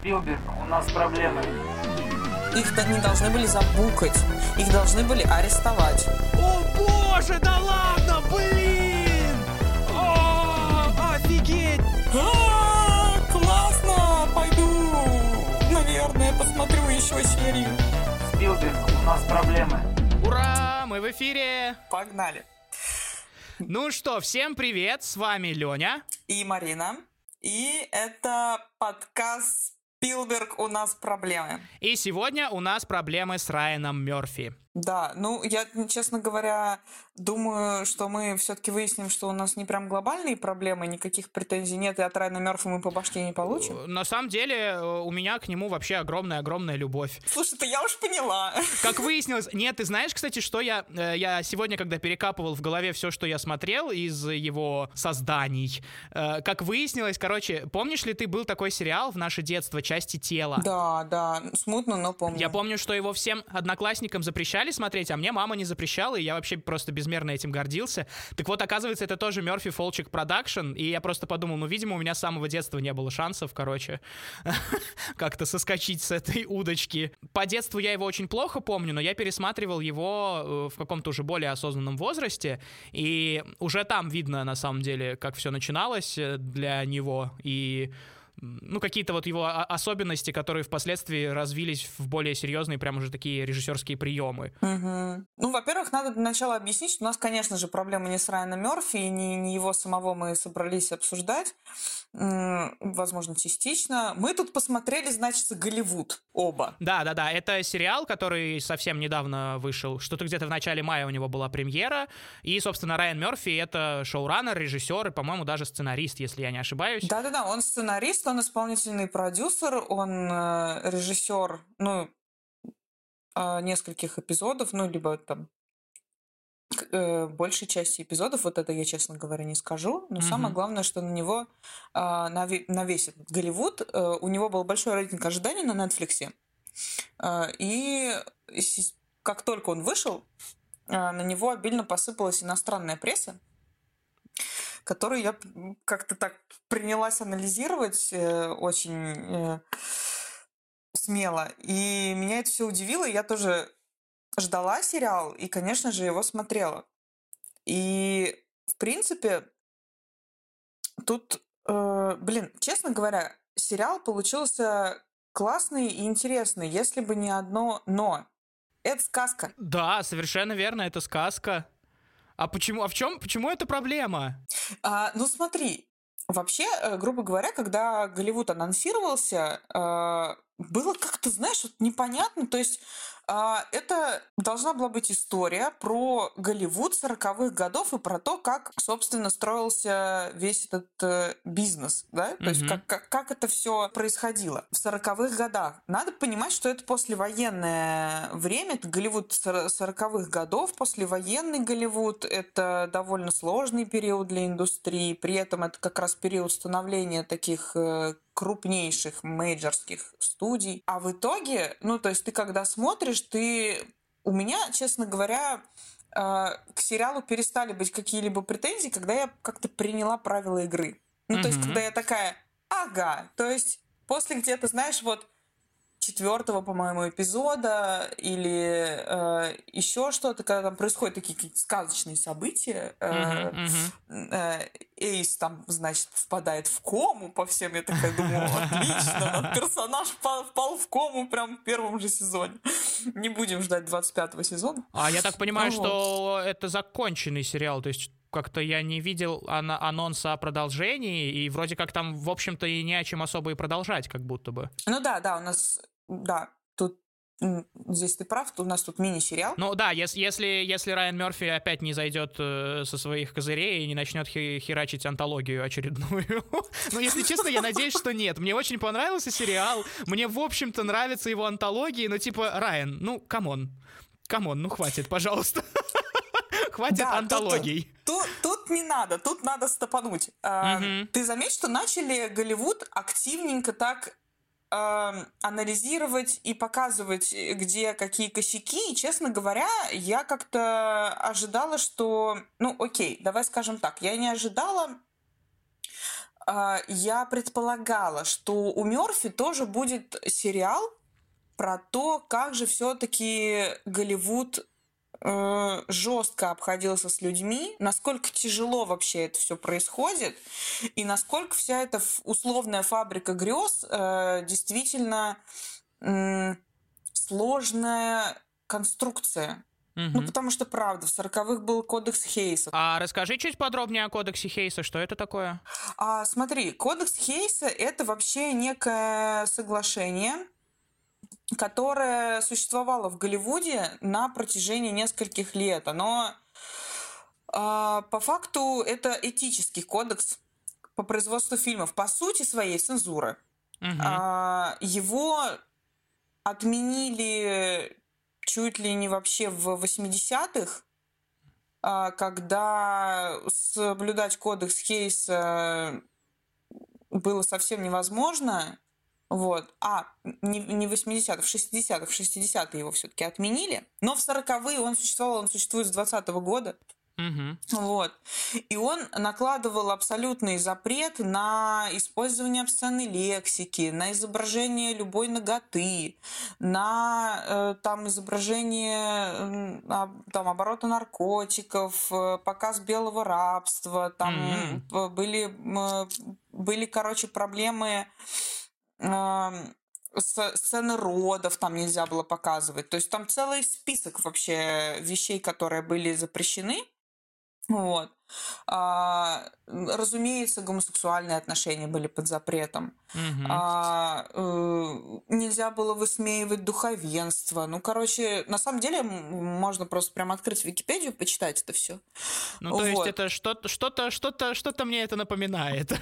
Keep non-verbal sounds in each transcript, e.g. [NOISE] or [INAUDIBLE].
Спилберг, у нас проблемы. Их не должны были забукать. Их должны были арестовать. О боже, да ладно, блин! О, офигеть! А, классно! Пойду, наверное, посмотрю еще серию. Спилберг, у нас проблемы. Ура, мы в эфире! Погнали. Ну что, всем привет, с вами Леня. И Марина. И это подкаст Спилберг, у нас проблемы. И сегодня у нас проблемы с Райаном Мерфи. Да, ну, я, честно говоря, думаю, что мы все-таки выясним, что у нас не прям глобальные проблемы, никаких претензий нет, и от Райана Мерфи мы по башке не получим. Э, на самом деле, э, у меня к нему вообще огромная-огромная любовь. Слушай, ты я уж поняла. Как [LAUGHS] выяснилось, нет, ты знаешь, кстати, что я, э, я сегодня, когда перекапывал в голове все, что я смотрел из его созданий, как выяснилось, короче, помнишь ли ты, был такой сериал в наше детство «Части тела»? Да, да, смутно, но помню. Я помню, что его всем одноклассникам запрещали запрещали смотреть, а мне мама не запрещала, и я вообще просто безмерно этим гордился. Так вот, оказывается, это тоже Мерфи Фэлчак Production, и я просто подумал, ну, видимо, у меня с самого детства не было шансов, короче, [LAUGHS] как-то соскочить с этой удочки. По детству я его очень плохо помню, но я пересматривал его э, в каком-то уже более осознанном возрасте, и уже там видно, на самом деле, как все начиналось э, для него, и ну, какие-то вот его особенности, которые впоследствии развились в более серьезные, прям уже такие режиссерские приемы. Угу. Ну, во-первых, надо для начала объяснить, что у нас, конечно же, проблема не с Райаном Мерфи, и не, не его самого мы собрались обсуждать, возможно, частично. Мы тут посмотрели, значит, Голливуд оба. Да, да, да. Это сериал, который совсем недавно вышел. Что-то где-то в начале мая у него была премьера. И, собственно, Райан Мерфи это шоураннер, режиссер и, по-моему, даже сценарист, если я не ошибаюсь. Да, да, да. Он сценарист, он исполнительный продюсер, он э, режиссер, ну, э, нескольких эпизодов, ну, либо там э, большей части эпизодов, вот это я, честно говоря, не скажу, но mm-hmm. самое главное, что на него, на, на весь этот Голливуд, э, у него был большой рейтинг ожиданий на Netflix, и как только он вышел, на него обильно посыпалась иностранная пресса, которую я как-то так принялась анализировать э, очень э, смело. И меня это все удивило, я тоже ждала сериал и, конечно же, его смотрела. И, в принципе, тут, э, блин, честно говоря, сериал получился классный и интересный, если бы не одно «но». Это сказка. Да, совершенно верно, это сказка. А почему? А в чем? Почему это проблема? А, ну смотри, вообще, э, грубо говоря, когда Голливуд анонсировался, э, было как-то, знаешь, вот непонятно. То есть а, это должна была быть история про Голливуд 40-х годов и про то, как, собственно, строился весь этот э, бизнес, да, то mm-hmm. есть как, как, как это все происходило в 40-х годах. Надо понимать, что это послевоенное время, это Голливуд 40-х годов, послевоенный Голливуд, это довольно сложный период для индустрии, при этом это как раз период становления таких э, крупнейших мейджорских студий. А в итоге, ну, то есть ты когда смотришь, ты... У меня, честно говоря, э, к сериалу перестали быть какие-либо претензии, когда я как-то приняла правила игры. Ну, mm-hmm. то есть, когда я такая, ага, то есть после где-то, знаешь, вот четвертого, по-моему, эпизода или э, еще что-то, когда там происходят такие какие-то сказочные события. Э, э, Эйс там, значит, впадает в кому по всем. Я такая думаю, отлично, [LAUGHS] персонаж впал, в кому прям в первом же сезоне. Не будем ждать 25-го сезона. А я так понимаю, что это законченный сериал, то есть как-то я не видел ан- анонса о продолжении, и вроде как там, в общем-то, и не о чем особо и продолжать, как будто бы. Ну да, да, у нас, да, тут Здесь ты прав, у нас тут мини-сериал. Ну да, если, если, если Райан Мерфи опять не зайдет э, со своих козырей и не начнет херачить антологию очередную. [LAUGHS] ну, если честно, я надеюсь, что нет. Мне очень понравился сериал. Мне, в общем-то, нравятся его антологии, но типа, Райан, ну, come on. Come on, ну хватит, пожалуйста. [LAUGHS] Хватит да, антологий. Тут, тут, тут не надо, тут надо стопануть. Э, Ты заметь, что начали Голливуд активненько так э, анализировать и показывать, где какие косяки. И, честно говоря, я как-то ожидала, что... Ну, окей, давай скажем так. Я не ожидала а, я предполагала, что у Мерфи тоже будет сериал про то, как же все-таки Голливуд э, жестко обходился с людьми, насколько тяжело вообще это все происходит, и насколько вся эта условная фабрика грез э, действительно э, сложная конструкция. Ну, потому что, правда, в 40-х был кодекс Хейса. А расскажи чуть подробнее о кодексе Хейса, что это такое? А, смотри, кодекс Хейса — это вообще некое соглашение, которое существовало в Голливуде на протяжении нескольких лет. Оно а, по факту это этический кодекс по производству фильмов, по сути своей цензуры. Угу. Его отменили чуть ли не вообще в 80-х, а, когда соблюдать кодекс Хейса было совсем невозможно. Вот. А, не, не в 80-х, в 60-х, в 60-е его все-таки отменили. Но в 40-е он существовал, он существует с 20 -го года. Угу. Вот. И он накладывал абсолютный запрет на использование обсценной лексики, на изображение любой ноготы, на э, там изображение э, там оборота наркотиков, э, показ белого рабства, там угу. были были, короче, проблемы э, сцены родов там нельзя было показывать. То есть там целый список вообще вещей, которые были запрещены. Вот. А, разумеется, гомосексуальные отношения были под запретом. Угу. А, э, нельзя было высмеивать духовенство. Ну, короче, на самом деле можно просто прям открыть Википедию, почитать это все. Ну, то вот. есть это что-то, что-то, что-то, что-то мне это напоминает.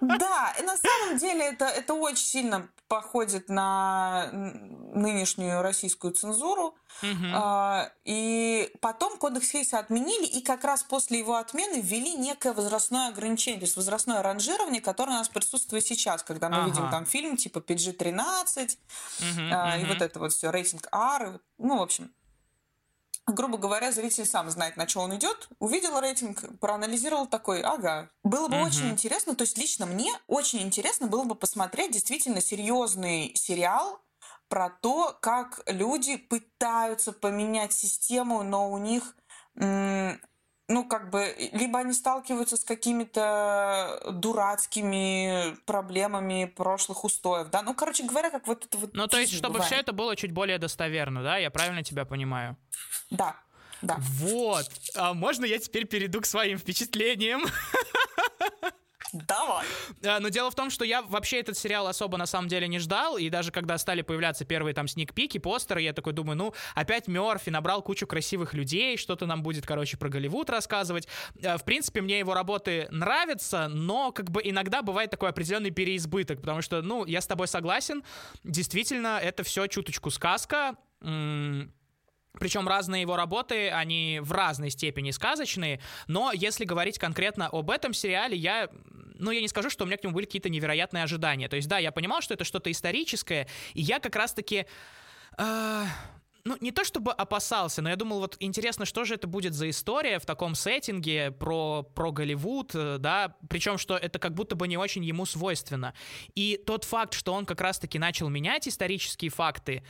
Да, и на [LAUGHS] самом деле это, это очень сильно походит на нынешнюю российскую цензуру. Угу. А, и потом кодекс Хейса отменили, и как раз после его отмены ввели некое возрастное ограничение, то есть возрастное ранжирование, которое у нас присутствует сейчас, когда мы ага. видим там фильм типа PG-13, угу, а, угу. и вот это вот все, рейтинг R, ну, в общем, грубо говоря, зритель сам знает, на что он идет, увидел рейтинг, проанализировал такой, ага. Было бы угу. очень интересно, то есть лично мне очень интересно было бы посмотреть действительно серьезный сериал про то, как люди пытаются поменять систему, но у них ну, как бы, либо они сталкиваются с какими-то дурацкими проблемами прошлых устоев, да, ну, короче говоря, как вот это вот... Ну, то есть, чтобы бывает. все это было чуть более достоверно, да, я правильно тебя понимаю? Да, да. Вот, а можно я теперь перейду к своим впечатлениям? [LAUGHS] Давай. Но дело в том, что я вообще этот сериал особо на самом деле не ждал, и даже когда стали появляться первые там сникпики, постеры, я такой думаю, ну, опять Мерфи набрал кучу красивых людей, что-то нам будет, короче, про Голливуд рассказывать. Э, в принципе, мне его работы нравятся, но как бы иногда бывает такой определенный переизбыток, потому что, ну, я с тобой согласен, действительно, это все чуточку сказка, причем разные его работы, они в разной степени сказочные, но если говорить конкретно об этом сериале, я, ну, я не скажу, что у меня к нему были какие-то невероятные ожидания. То есть, да, я понимал, что это что-то историческое, и я как раз-таки... Э, ну, не то чтобы опасался, но я думал, вот интересно, что же это будет за история в таком сеттинге про, про Голливуд, э, да, причем, что это как будто бы не очень ему свойственно. И тот факт, что он как раз-таки начал менять исторические факты,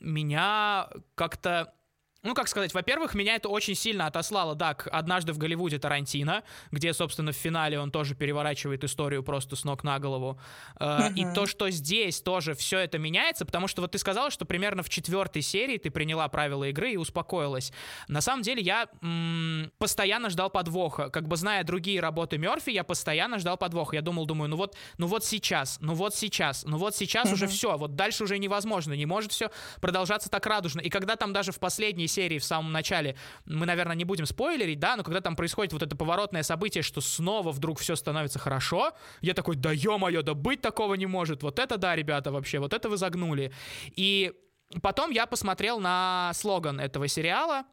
меня как-то ну, как сказать, во-первых, меня это очень сильно отослало, да, к «Однажды в Голливуде» Тарантино, где, собственно, в финале он тоже переворачивает историю просто с ног на голову. Uh-huh. И то, что здесь тоже все это меняется, потому что вот ты сказала, что примерно в четвертой серии ты приняла правила игры и успокоилась. На самом деле я м- постоянно ждал подвоха. Как бы зная другие работы Мерфи, я постоянно ждал подвоха. Я думал, думаю, ну вот, ну вот сейчас, ну вот сейчас, ну вот сейчас uh-huh. уже все, вот дальше уже невозможно, не может все продолжаться так радужно. И когда там даже в последней серии в самом начале, мы, наверное, не будем спойлерить, да, но когда там происходит вот это поворотное событие, что снова вдруг все становится хорошо, я такой, да ё-моё, да быть такого не может, вот это да, ребята, вообще, вот это вы загнули. И потом я посмотрел на слоган этого сериала,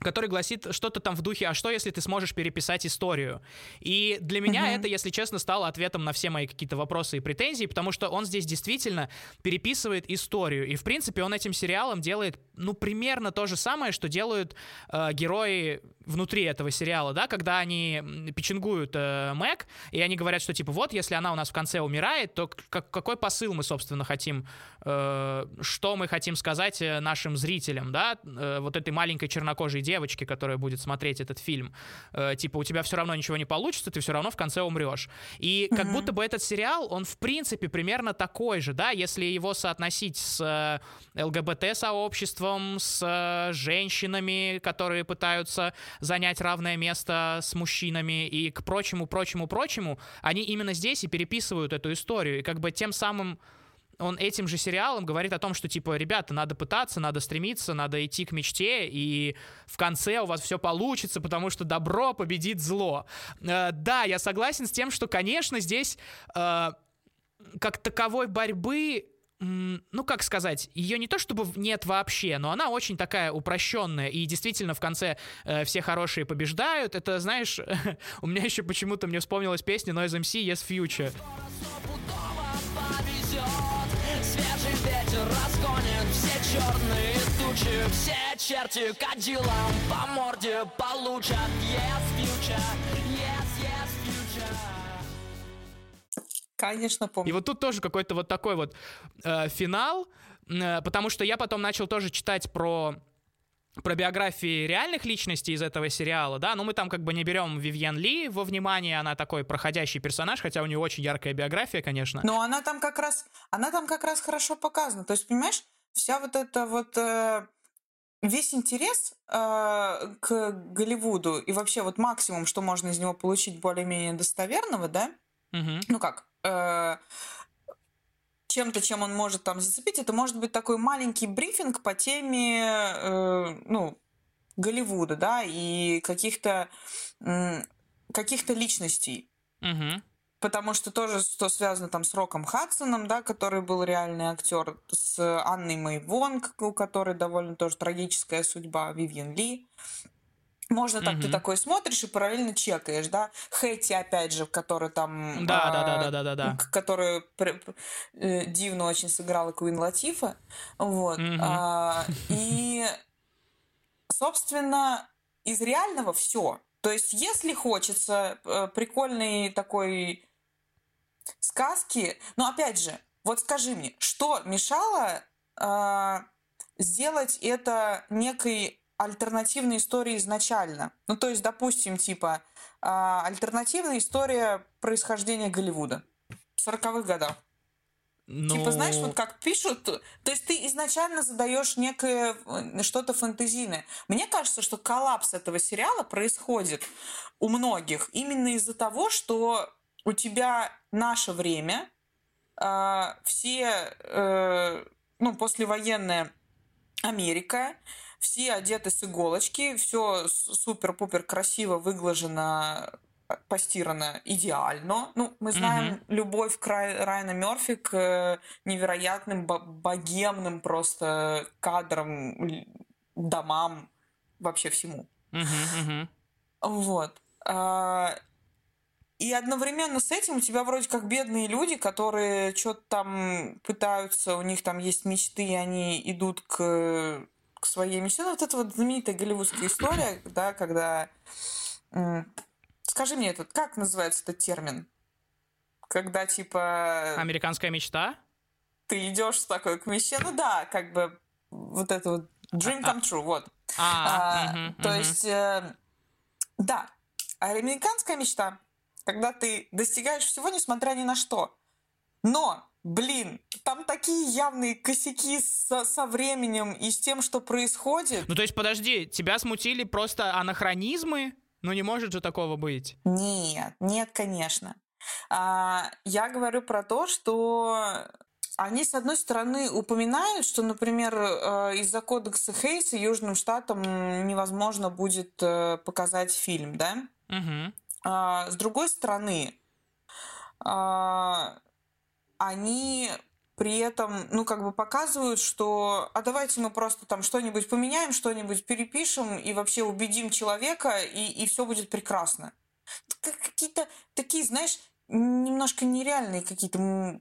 который гласит что-то там в духе, а что, если ты сможешь переписать историю? И для меня Мгм. это, если честно, стало ответом на все мои какие-то вопросы и претензии, потому что он здесь действительно переписывает историю. И, в принципе, он этим сериалом делает, ну, примерно то же самое, что делают э, герои внутри этого сериала, да, когда они печенгуют э, Мэг, и они говорят, что, типа, вот, если она у нас в конце умирает, то как- какой посыл мы, собственно, хотим, э, что мы хотим сказать э, нашим зрителям, да, э, вот этой маленькой чернокожей девочке, которая будет смотреть этот фильм. Э, типа, у тебя все равно ничего не получится, ты все равно в конце умрешь. И как Мгм. будто бы этот сериал, он, в принципе, примерно такой же, да, если его соотносить с э, ЛГБТ-сообществом, с э, женщинами, которые пытаются занять равное место с мужчинами и к прочему, прочему, прочему, они именно здесь и переписывают эту историю. И как бы тем самым он этим же сериалом говорит о том, что, типа, ребята, надо пытаться, надо стремиться, надо идти к мечте, и в конце у вас все получится, потому что добро победит зло. Э, да, я согласен с тем, что, конечно, здесь э, как таковой борьбы ну, как сказать, ее не то чтобы нет вообще, но она очень такая упрощенная, и действительно в конце э, все хорошие побеждают. Это, знаешь, [LAUGHS] у меня еще почему-то мне вспомнилась песня Noise MC Yes Future. Тучи Все черти кадилом по морде получат Yes, future, yes, yes, future Конечно, И помню. вот тут тоже какой-то вот такой вот э, финал, э, потому что я потом начал тоже читать про про биографии реальных личностей из этого сериала, да, но мы там как бы не берем Вивьен Ли во внимание, она такой проходящий персонаж, хотя у нее очень яркая биография, конечно. Но она там как раз, она там как раз хорошо показана. То есть, понимаешь, вся вот эта вот э, весь интерес э, к Голливуду и вообще вот максимум, что можно из него получить более-менее достоверного, да, Мгм. ну как, э, чем-то, чем он может там зацепить, это может быть такой маленький брифинг по теме, э, ну, Голливуда, да, и каких-то м, каких-то личностей. Мгм. Потому что тоже, что связано там с Роком Хадсоном, да, который был реальный актер, с Анной Мэй Вонг, у которой довольно тоже трагическая судьба, Вивьен Ли. Можно так, ты Мгм. такой смотришь и параллельно чекаешь, да. Хэти, опять же, который там... Да, а, да, да, да, да, да, да. к- которую пр- пр- э, дивно очень сыграла Куин Латифа. Вот. Мгм. А, [LAUGHS] и, собственно, из реального все. То есть, если хочется э, прикольной такой сказки, но опять же, вот скажи мне, что мешало а, сделать это некой альтернативной историей изначально? Ну, то есть, допустим, типа а, альтернативная история происхождения Голливуда в 40-х годах. Типа, знаешь, Ну, вот как пишут, то есть ты изначально задаешь некое э, что-то фантазийное. Мне кажется, что коллапс этого сериала происходит у многих именно из-за того, что у тебя наше время, а, все, э, ну, послевоенная Америка, все одеты с иголочки, все супер-пупер красиво выглажено, э, постирано идеально. Ну, мы знаем любовь к Рай- Райана Мерфи к невероятным бо- богемным просто кадрам, домам, вообще всему. мгм, мгм. Вот. А, И одновременно с этим у тебя вроде как бедные люди, которые что-то там пытаются, у них там есть мечты, и они идут к, к своей мечте. Ну, вот это вот знаменитая голливудская история, да, когда... Скажи мне этот, как называется этот термин? Когда, типа, Американская мечта? ты идешь такой к мечте, ну да, как бы вот это вот dream come true, вот. А, А, мгм, то мгм. есть, э, да, американская мечта, когда ты достигаешь всего, несмотря ни на что. Но, блин, там такие явные косяки со, со временем и с тем, что происходит. Ну, то есть, подожди, тебя смутили просто анахронизмы? Ну, не может же такого быть. Нет, нет, конечно. А, я говорю про то, что они, с одной стороны, упоминают, что, например, э, из-за кодекса Хейса Южным Штатам невозможно будет э, показать фильм, да? Мгм. А, с другой стороны, а, они при этом, ну, как бы показывают, что, а давайте мы просто там что-нибудь поменяем, что-нибудь перепишем и вообще убедим человека, и, и все будет прекрасно. Какие-то такие, знаешь, немножко нереальные какие-то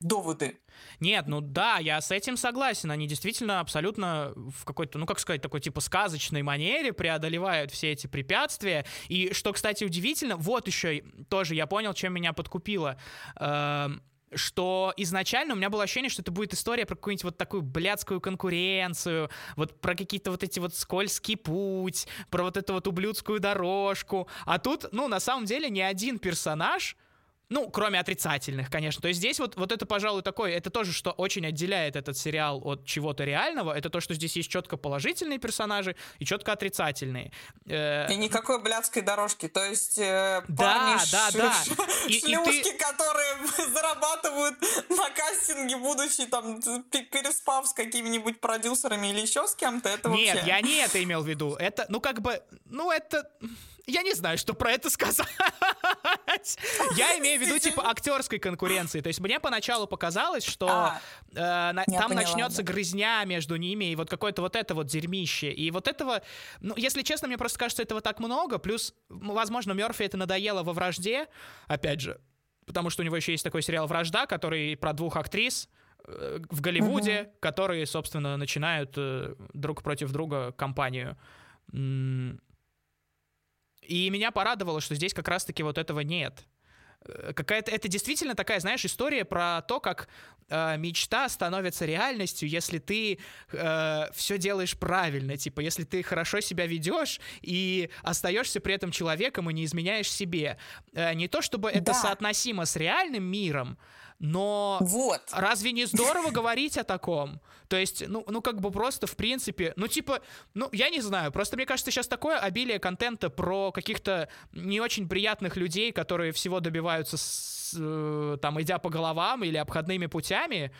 доводы. Нет, ну да, я с этим согласен. Они действительно абсолютно в какой-то, ну как сказать, такой типа сказочной манере преодолевают все эти препятствия. И что, кстати, удивительно, вот еще тоже я понял, чем меня подкупило. Эм, что изначально у меня было ощущение, что это будет история про какую-нибудь вот такую блядскую конкуренцию, вот про какие-то вот эти вот скользкий путь, про вот эту вот ублюдскую дорожку. А тут, ну, на самом деле, ни один персонаж ну, кроме отрицательных, конечно. То есть здесь вот, вот это, пожалуй, такое, это тоже, что очень отделяет этот сериал от чего-то реального, это то, что здесь есть четко положительные персонажи и четко отрицательные. Э, и никакой блядской дорожки, то есть э, да, парни да, да. И, шлюшки, и ты... которые [LAUGHS] зарабатывают на кастинге, будучи там переспав с какими-нибудь продюсерами или еще с кем-то, это Нет, вообще... я не это имел в виду. Это, ну, как бы, ну, это я не знаю, что про это сказать. Я имею в виду, типа, актерской конкуренции. То есть мне поначалу показалось, что а, э, там начнется грызня между ними, и вот какое-то вот это вот дерьмище. И вот этого, ну, если честно, мне просто кажется, этого так много. Плюс, возможно, Мерфи это надоело во вражде, опять же, потому что у него еще есть такой сериал «Вражда», который про двух актрис, э, в Голливуде, угу. которые, собственно, начинают э, друг против друга компанию. И меня порадовало, что здесь как раз-таки вот этого нет. Э, какая-то это действительно такая, знаешь, история про то, как э, мечта становится реальностью, если ты э, все делаешь правильно, типа, если ты хорошо себя ведешь и остаешься при этом человеком и не изменяешь себе. Э, не то чтобы это да. соотносимо с реальным миром, но вот. разве не здорово [LAUGHS] говорить о таком? То есть, ну, ну, как бы просто, в принципе, ну, типа, ну, я не знаю, просто мне кажется, сейчас такое обилие контента про каких-то не очень приятных людей, которые всего добиваются, с, э, там, идя по головам или обходными путями,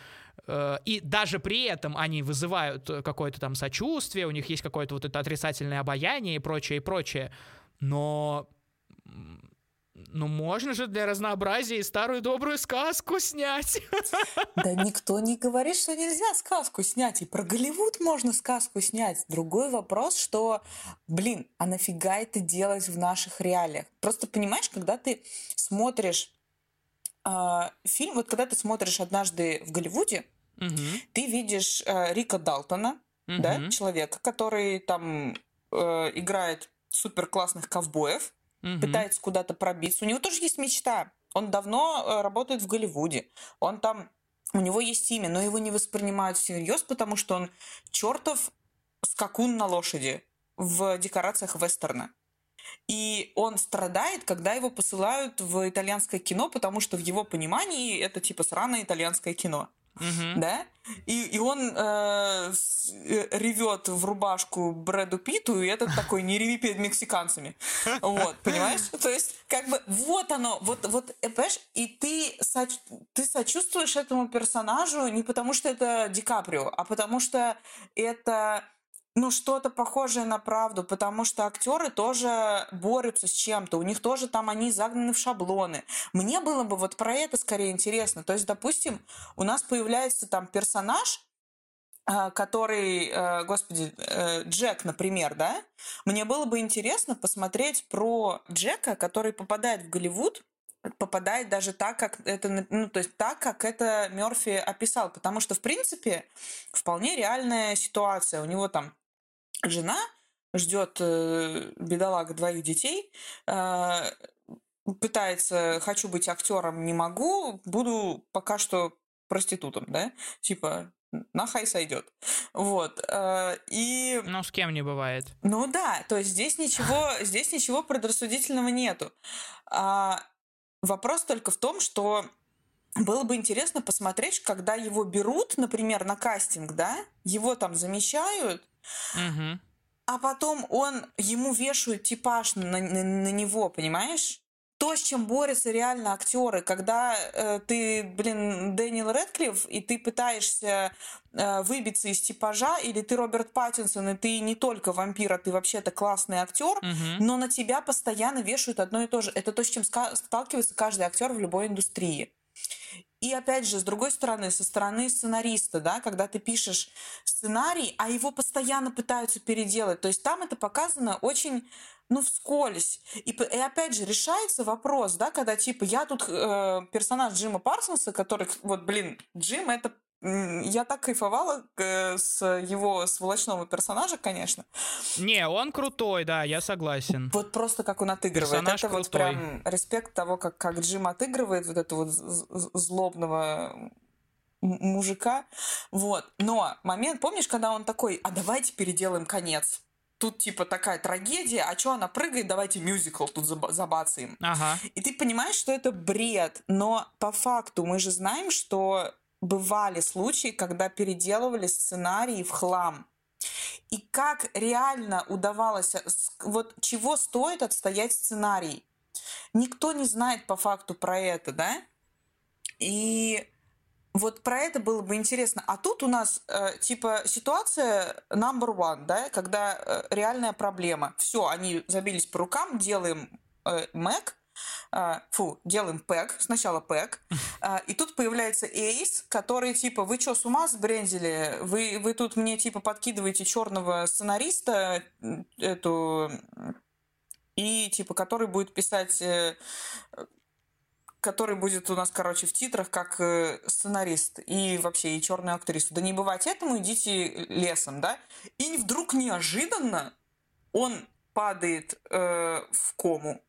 э, и даже при этом они вызывают какое-то там сочувствие, у них есть какое-то вот это отрицательное обаяние и прочее, и прочее, но ну, можно же для разнообразия и старую добрую сказку снять. [LAUGHS] Да никто не говорит, что нельзя сказку снять. И про Голливуд можно сказку снять. Другой вопрос, что, блин, а нафига это делать в наших реалиях? Просто понимаешь, когда ты смотришь э, фильм, вот когда ты смотришь однажды в Голливуде, угу. ты видишь э, Рика Далтона, угу. да, человека, который там э, играет супер классных ковбоев, угу. пытается куда-то пробиться. У него тоже есть мечта. Он давно э, работает в Голливуде. Он там, у него есть имя, но его не воспринимают всерьез, потому что он чертов скакун на лошади в декорациях вестерна. И он страдает, когда его посылают в итальянское кино, потому что в его понимании это типа сраное итальянское кино. Uh-huh. Да? И, и он э, э, ревет в рубашку Брэду Питу, и этот такой, не реви перед мексиканцами. [LAUGHS] Вот, понимаешь? То есть, как бы, вот оно, вот, вот, э, понимаешь, и ты, соч, ты сочувствуешь этому персонажу не потому, что это Ди Каприо, а потому что это ну, что-то похожее на правду, потому что актеры тоже борются с чем-то, у них тоже там они загнаны в шаблоны. Мне было бы вот про это скорее интересно. То есть, допустим, у нас появляется там персонаж, а, который, э, господи, э, Джек, например, да, мне было бы интересно посмотреть про Джека, который попадает в Голливуд, попадает даже так, как это, ну, то есть так, как это Мерфи описал, потому что, в принципе, вполне реальная ситуация. У него там жена ждет э, бедолага двоих детей, э, пытается, хочу быть актером, не могу, буду пока что проститутом, да, типа на хай сойдет. Вот. Э, и... Ну, с кем не бывает. Ну да, то есть здесь ничего, здесь ничего предрассудительного нету. Вопрос только в том, что было бы интересно посмотреть, когда его берут, например, на кастинг, да, его там замещают, Угу. А потом он ему вешают типаж на, на, на него, понимаешь? То, с чем борются реально актеры, когда э, ты, блин, Дэниел Редклифф, и ты пытаешься э, выбиться из типажа, или ты Роберт Паттинсон, и ты не только вампир, а ты вообще-то классный актер, угу. но на тебя постоянно вешают одно и то же. Это то, с чем сталкивается каждый актер в любой индустрии. И опять же, с другой стороны, со стороны сценариста, да, когда ты пишешь сценарий, а его постоянно пытаются переделать. То есть там это показано очень ну, вскользь. И, и опять же, решается вопрос, да, когда, типа, я тут э, персонаж Джима Парсонса, который, вот, блин, Джим — это я так кайфовала э, с его сволочного персонажа, конечно. Не, он крутой, да, я согласен. Вот просто как он отыгрывает. Персонаж Это крутой. вот прям респект того, как, как Джим отыгрывает вот этого вот злобного мужика. Вот. Но момент, помнишь, когда он такой, а давайте переделаем конец тут типа такая трагедия, а что она прыгает, давайте мюзикл тут забацаем. Ага. И ты понимаешь, что это бред, но по факту мы же знаем, что бывали случаи, когда переделывали сценарии в хлам. И как реально удавалось, вот чего стоит отстоять сценарий? Никто не знает по факту про это, да? И вот про это было бы интересно. А тут у нас э, типа ситуация number one, да, когда э, реальная проблема. Все, они забились по рукам, делаем э, Mac, фу, делаем пэк, сначала пэк, [LAUGHS] а, и тут появляется Эйс, который типа, вы что, с ума сбрендили? Вы, вы тут мне типа подкидываете черного сценариста эту и типа, который будет писать э, который будет у нас, короче, в титрах как э, сценарист и вообще и черную актрису. Да не бывать этому, идите лесом, да? И вдруг неожиданно он падает э, в кому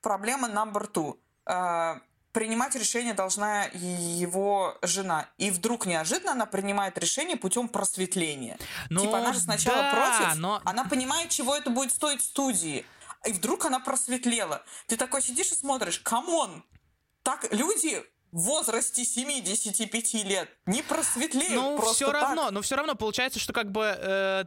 проблема number two. А, принимать решение должна его жена. И вдруг неожиданно она принимает решение путем просветления. Ну, типа она же сначала да, против, но... она понимает, чего это будет стоить студии. И вдруг она просветлела. Ты такой сидишь и смотришь, come on, так люди в возрасте 75 лет не просветлеют ну, просто все равно, так. но все равно получается, что как бы э,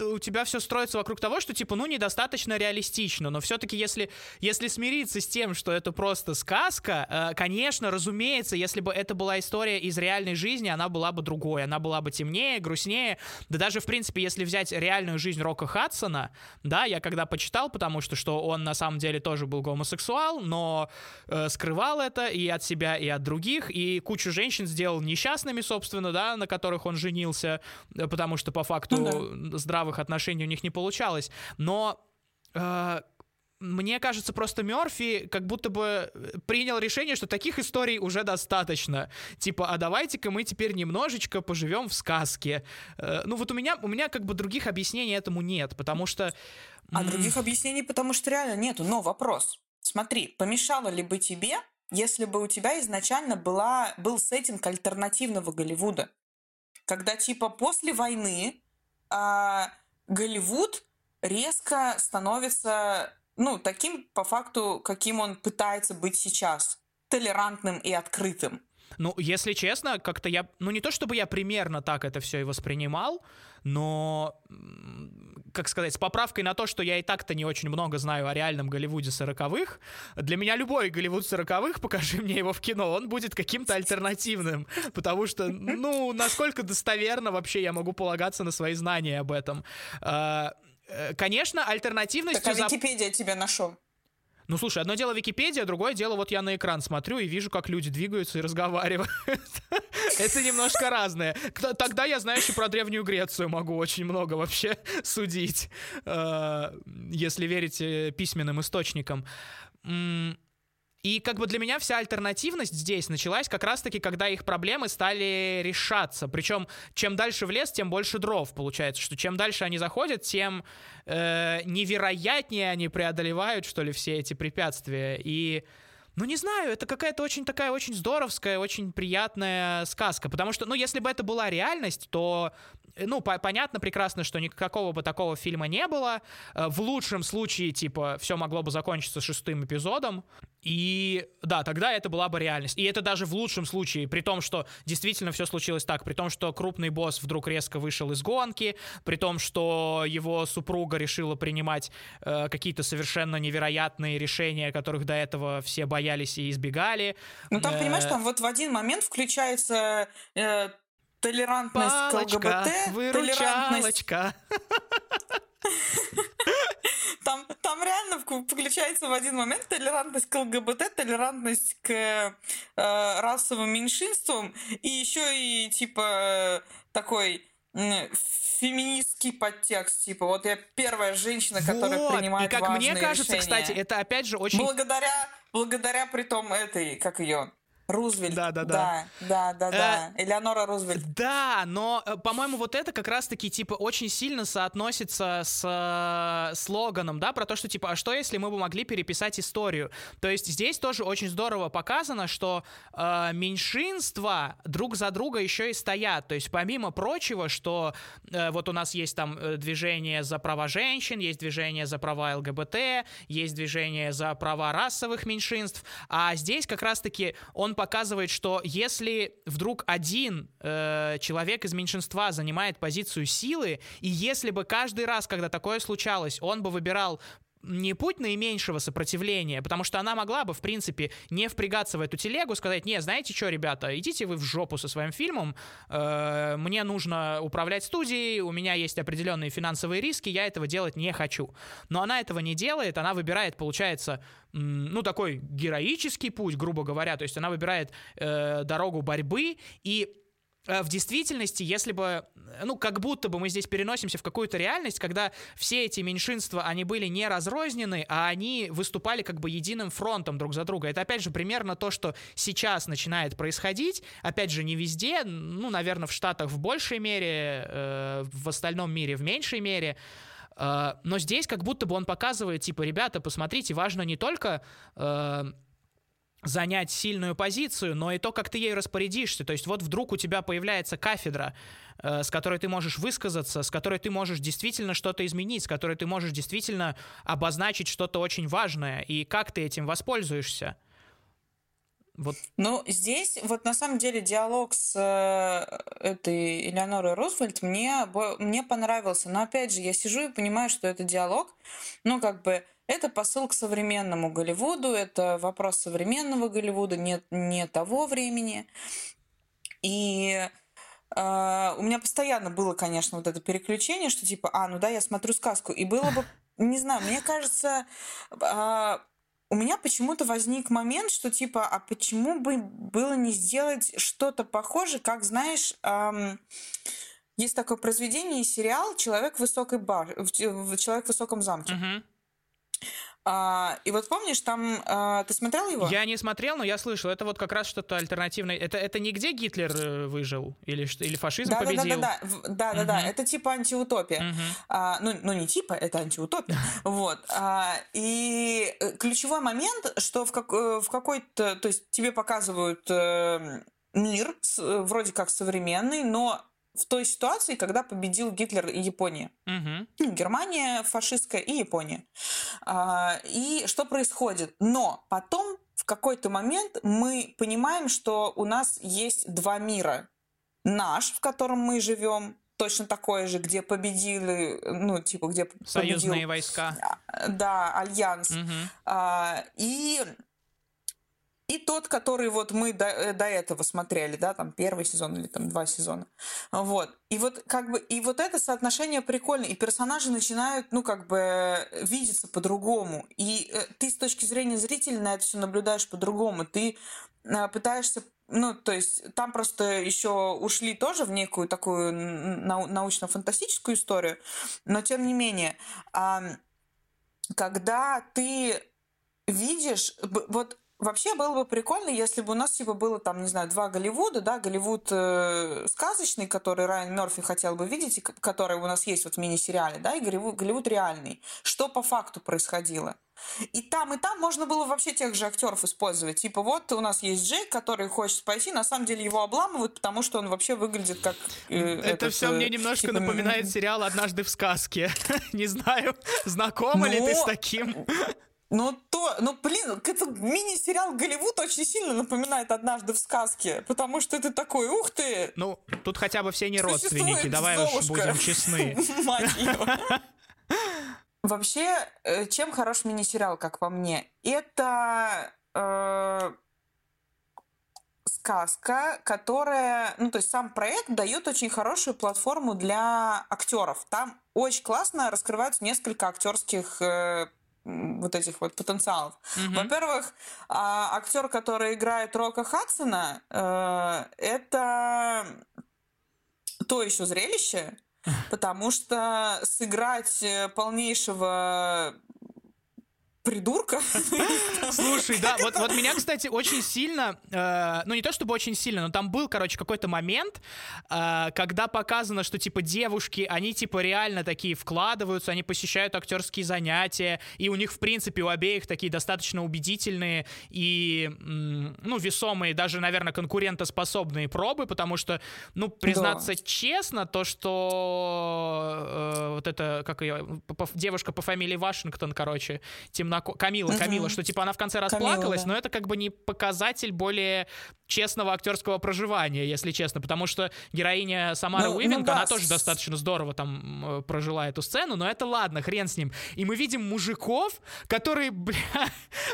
у тебя все строится вокруг того, что, типа, ну, недостаточно реалистично, но все-таки если, если смириться с тем, что это просто сказка, э, конечно, разумеется, если бы это была история из реальной жизни, она была бы другой, она была бы темнее, грустнее, да даже, в принципе, если взять реальную жизнь Рока Хадсона, да, я когда почитал, потому что, что он на самом деле тоже был гомосексуал, но э, скрывал это и от себя, и от других, и кучу женщин сделал несчастными, собственно, да, на которых он женился, э, потому что по факту ну, да. здраво здравых отношений у них не получалось. Но э, мне кажется, просто Мерфи как будто бы принял решение, что таких историй уже достаточно. Типа, а давайте-ка мы теперь немножечко поживем в сказке. Э, ну вот у меня, у меня как бы других объяснений этому нет, потому что... А других объяснений, потому что реально нету. Но вопрос. Смотри, помешало ли бы тебе, если бы у тебя изначально была, был сеттинг альтернативного Голливуда? Когда типа после войны а, Голливуд резко становится, ну, таким по факту, каким он пытается быть сейчас. Толерантным и открытым. Ну, если честно, как-то я, ну не то чтобы я примерно так это все и воспринимал, но, как сказать, с поправкой на то, что я и так-то не очень много знаю о реальном Голливуде сороковых, для меня любой Голливуд сороковых, [LAUGHS] покажи мне его в кино, он будет каким-то альтернативным, потому что, ну, насколько достоверно вообще я могу полагаться на свои знания об этом. А, э, конечно, альтернативностью... Так, а Википедия тебя нашел? Ну, слушай, одно дело Википедия, другое дело вот я на экран смотрю и вижу, как люди двигаются и разговаривают. [LAUGHS] Это немножко разное. Тогда я, знаешь, и про Древнюю Грецию могу очень много вообще [LAUGHS] судить, э, если верить э, письменным источникам. И как бы для меня вся альтернативность здесь началась как раз-таки, когда их проблемы стали решаться. Причем чем дальше в лес, тем больше дров получается, что чем дальше они заходят, тем э, невероятнее они преодолевают, что ли, все эти препятствия. И ну, не знаю, это какая-то очень такая, очень здоровская, очень приятная сказка. Потому что, ну, если бы это была реальность, то, э, ну, по понятно прекрасно, что никакого бы такого фильма не было. Э, в лучшем случае, типа, все могло бы закончиться шестым эпизодом. И да, тогда это была бы реальность. И это даже в лучшем случае, при том, что действительно все случилось так, при том, что крупный босс вдруг резко вышел из гонки, при том, что его супруга решила принимать э, какие-то совершенно невероятные решения, которых до этого все боялись и избегали. Ну там, э, понимаешь, там вот в один момент включается э, толерантность Палочка, к ЛГБТ, выручалочка. [LAUGHS] Там, там реально включается в один момент толерантность к ЛГБТ, толерантность к э, расовым меньшинствам, и еще и типа такой феминистский подтекст, типа, вот я первая женщина, которая вот. принимает И как мне кажется, решения. кстати, это опять же очень... Благодаря, благодаря при том этой, как ее, Рузвельт. Да, да, да. Да, да, да, да. Э, Элеонора Рузвельт. Да, но, э, по-моему, вот это как раз-таки, типа, очень сильно соотносится с э, слоганом, да, про то, что, типа, а что, если мы бы могли переписать историю? То есть здесь тоже очень здорово показано, что э, меньшинства друг за друга еще и стоят. То есть помимо прочего, что э, вот у нас есть там э, движение за права женщин, есть движение за права ЛГБТ, есть движение за права расовых меньшинств, а здесь как раз-таки он показывает, что если вдруг один э, человек из меньшинства занимает позицию силы, и если бы каждый раз, когда такое случалось, он бы выбирал не путь наименьшего сопротивления, потому что она могла бы, в принципе, не впрягаться в эту телегу, сказать, не, знаете что, ребята, идите вы в жопу со своим фильмом, э, мне нужно управлять студией, у меня есть определенные финансовые риски, я этого делать не хочу. Но она этого не делает, она выбирает, получается, ну, такой героический путь, грубо говоря, то есть она выбирает э, дорогу борьбы, и в действительности, если бы, э, ну, как будто бы мы здесь переносимся в какую-то реальность, когда все эти меньшинства, они были не разрознены, а они выступали как бы единым фронтом друг за друга. Это, опять же, примерно то, что сейчас начинает происходить. Опять же, не везде, ну, наверное, в Штатах в большей мере, э, в остальном мире в меньшей мере. Э, но здесь как будто бы он показывает, типа, ребята, посмотрите, важно не только... Э, занять сильную позицию, но и то, как ты ей распорядишься. То есть вот вдруг у тебя появляется кафедра, э, с которой ты можешь высказаться, с которой ты можешь действительно что-то изменить, с которой ты можешь действительно обозначить что-то очень важное, и как ты этим воспользуешься. Вот. Ну, здесь вот на самом деле диалог с э, этой Элеонорой Рузвельт мне, мне понравился. Но опять же, я сижу и понимаю, что это диалог, ну, как бы, это посыл к современному Голливуду, это вопрос современного Голливуда, не, не того времени. И э, у меня постоянно было, конечно, вот это переключение, что типа, а, ну да, я смотрю сказку. И было бы, не знаю, мне кажется, э, у меня почему-то возник момент, что типа, а почему бы было не сделать что-то похожее, как, знаешь, эм, есть такое произведение и сериал «Человек в высокой бар... «Человек в высоком замке». Uh-huh. А, и вот помнишь, там а, ты смотрел его? Я не смотрел, но я слышал. Это вот как раз что-то альтернативное. Это, это не где Гитлер э, выжил или, или фашизм да, победил? Да, да, да, да, да, да, это типа антиутопия. Угу. А, ну, ну, не типа, это антиутопия. [LAUGHS] Вот. А, и э, ключевой момент, что в, как, э, в какой-то... То есть тебе показывают мир, вроде как современный, но в той ситуации, когда победил Гитлер и Япония. Угу. Германия фашистская и Япония. А, и что происходит? Но потом в какой-то момент мы понимаем, что у нас есть два мира. Наш, в котором мы живем, точно такое же, где победили, ну, типа, где Союзные победил, войска. Да, Альянс. Угу. А, и и тот, который вот мы до, э, до этого смотрели, да, там первый сезон или там два сезона. Вот. И вот как бы, и вот это соотношение прикольное, и персонажи начинают, ну, как бы видеться по-другому. И э, ты с точки зрения зрителя на это все наблюдаешь по-другому. Ты э, пытаешься ну, то есть там просто еще ушли тоже в некую такую нау- научно-фантастическую историю, но тем не менее, когда ты видишь, вот Вообще было бы прикольно, если бы у нас типа было там, не знаю, два Голливуда, да, Голливуд э, сказочный, который Райан Мерфи хотел бы видеть, и который у нас есть вот в мини-сериале, да, и Голливуд, Голливуд реальный. Что по факту происходило? И там, и там можно было вообще тех же актеров использовать. Типа, вот у нас есть Джейк, который хочет спасти, на самом деле его обламывают, потому что он вообще выглядит как... Э, Это этот, все мне э, немножко типа... напоминает сериал «Однажды в сказке». [LAUGHS] Не знаю, [LAUGHS] знакома ли ты с таким? Ну, то, ну, блин, это мини-сериал Голливуд очень сильно напоминает «Однажды в сказке», потому что это такой, ух ты! Ну, тут хотя бы все не родственники, давай уж будем честны. [LAUGHS] Вообще, э, чем хорош мини-сериал, как по мне? Это... Э, сказка, которая, ну, то есть сам проект дает очень хорошую платформу для актеров. Там очень классно раскрываются несколько актерских э, вот этих вот потенциалов. Mm-hmm. Во-первых, а, актер, который играет Рока Хадсона, э, это то еще зрелище, [LAUGHS] потому что сыграть э, полнейшего придурка. [LAUGHS] Слушай, да, вот, вот меня, кстати, очень сильно, э, ну не то чтобы очень сильно, но там был, короче, какой-то момент, э, когда показано, что, типа, девушки, они, типа, реально такие вкладываются, они посещают актерские занятия, и у них, в принципе, у обеих такие достаточно убедительные и, ну, весомые, даже, наверное, конкурентоспособные пробы, потому что, ну, признаться да. честно, то, что э, вот это, как ее, девушка по фамилии Вашингтон, короче, темно. Камила, Камила, что типа она в конце расплакалась, но это как бы не показатель более честного актерского проживания, если честно, потому что героиня Самара ну, Уивинг, ну, да. она тоже достаточно здорово там э, прожила эту сцену, но это ладно, хрен с ним. И мы видим мужиков, которые, [LAUGHS] бля,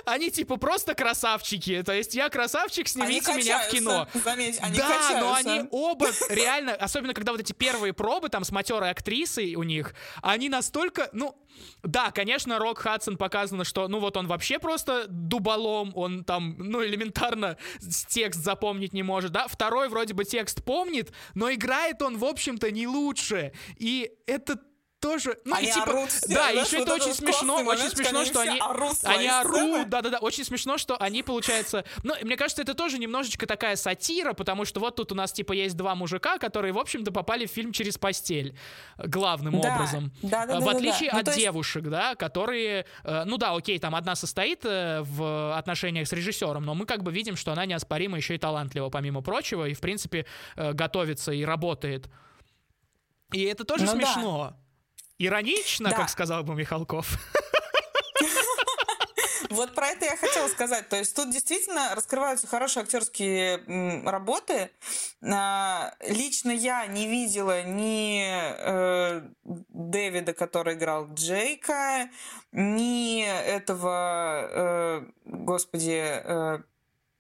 они типа просто красавчики, то есть я красавчик, снимите меня в кино. Заметь, они да, качаются. но они оба реально, особенно когда вот эти первые пробы там с матерой актрисой у них, они настолько, ну, да, конечно, Рок Хадсон показано, что, ну вот он вообще просто дуболом, он там, ну, элементарно текст запомнить не может, да. Второй вроде бы текст помнит, но играет он, в общем-то, не лучше. И это тоже, ну они и типа, орут все, да, да, еще это очень смешно, момент, очень смешно, что они, орут они орут, да, да, да, очень смешно, что они получается, ну, мне кажется, это тоже немножечко такая сатира, потому что вот тут у нас типа есть два мужика, которые, в общем-то, попали в фильм через постель главным да, образом, да, да, в да, отличие да, да. от ну, есть... девушек, да, которые, э, ну да, окей, там одна состоит э, в отношениях с режиссером, но мы как бы видим, что она неоспоримо еще и талантлива, помимо прочего, и в принципе э, готовится и работает. И это тоже ну, смешно. Да. Иронично, да. как сказал бы Михалков. Вот про это я хотела сказать. То есть тут действительно раскрываются хорошие актерские работы. А, лично я не видела ни э, Дэвида, который играл Джейка, ни этого, э, господи, э,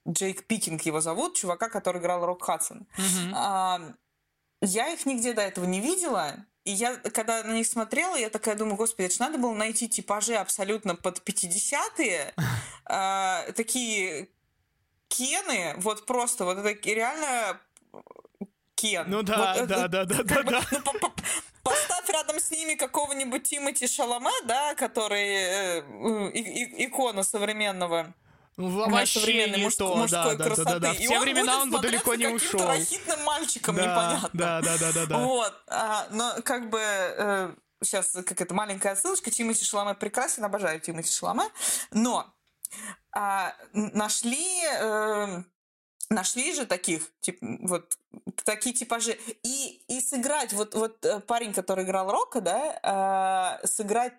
Джейк Пикинг его зовут, чувака, который играл Рок Хадсон. Mm-hmm. Я их нигде до этого не видела. И я, когда на них смотрела, я такая думаю, господи, это же надо было найти типажи абсолютно под 50-е, э, [LAUGHS] такие кены, вот просто, вот это реально кен. Ну да, вот, да, да, да, да, да. Ну, поставь рядом с ними какого-нибудь Тимати Шаломе, да, который э, и, икона современного ну, вообще не муж, то, мужской да, красоты. да, да, да. В и те времена он бы далеко не ушел. рахитным мальчиком да, непонятно. Да, да, да, да, да. Вот, а, но как бы э, сейчас как это маленькая отсылочка. Тимати Шаламе прекрасен, обожаю Тимати Шаламе, но а, нашли э, нашли же таких, тип, вот такие типажи. И, и сыграть, вот, вот э, парень, который играл Рока, да, э, сыграть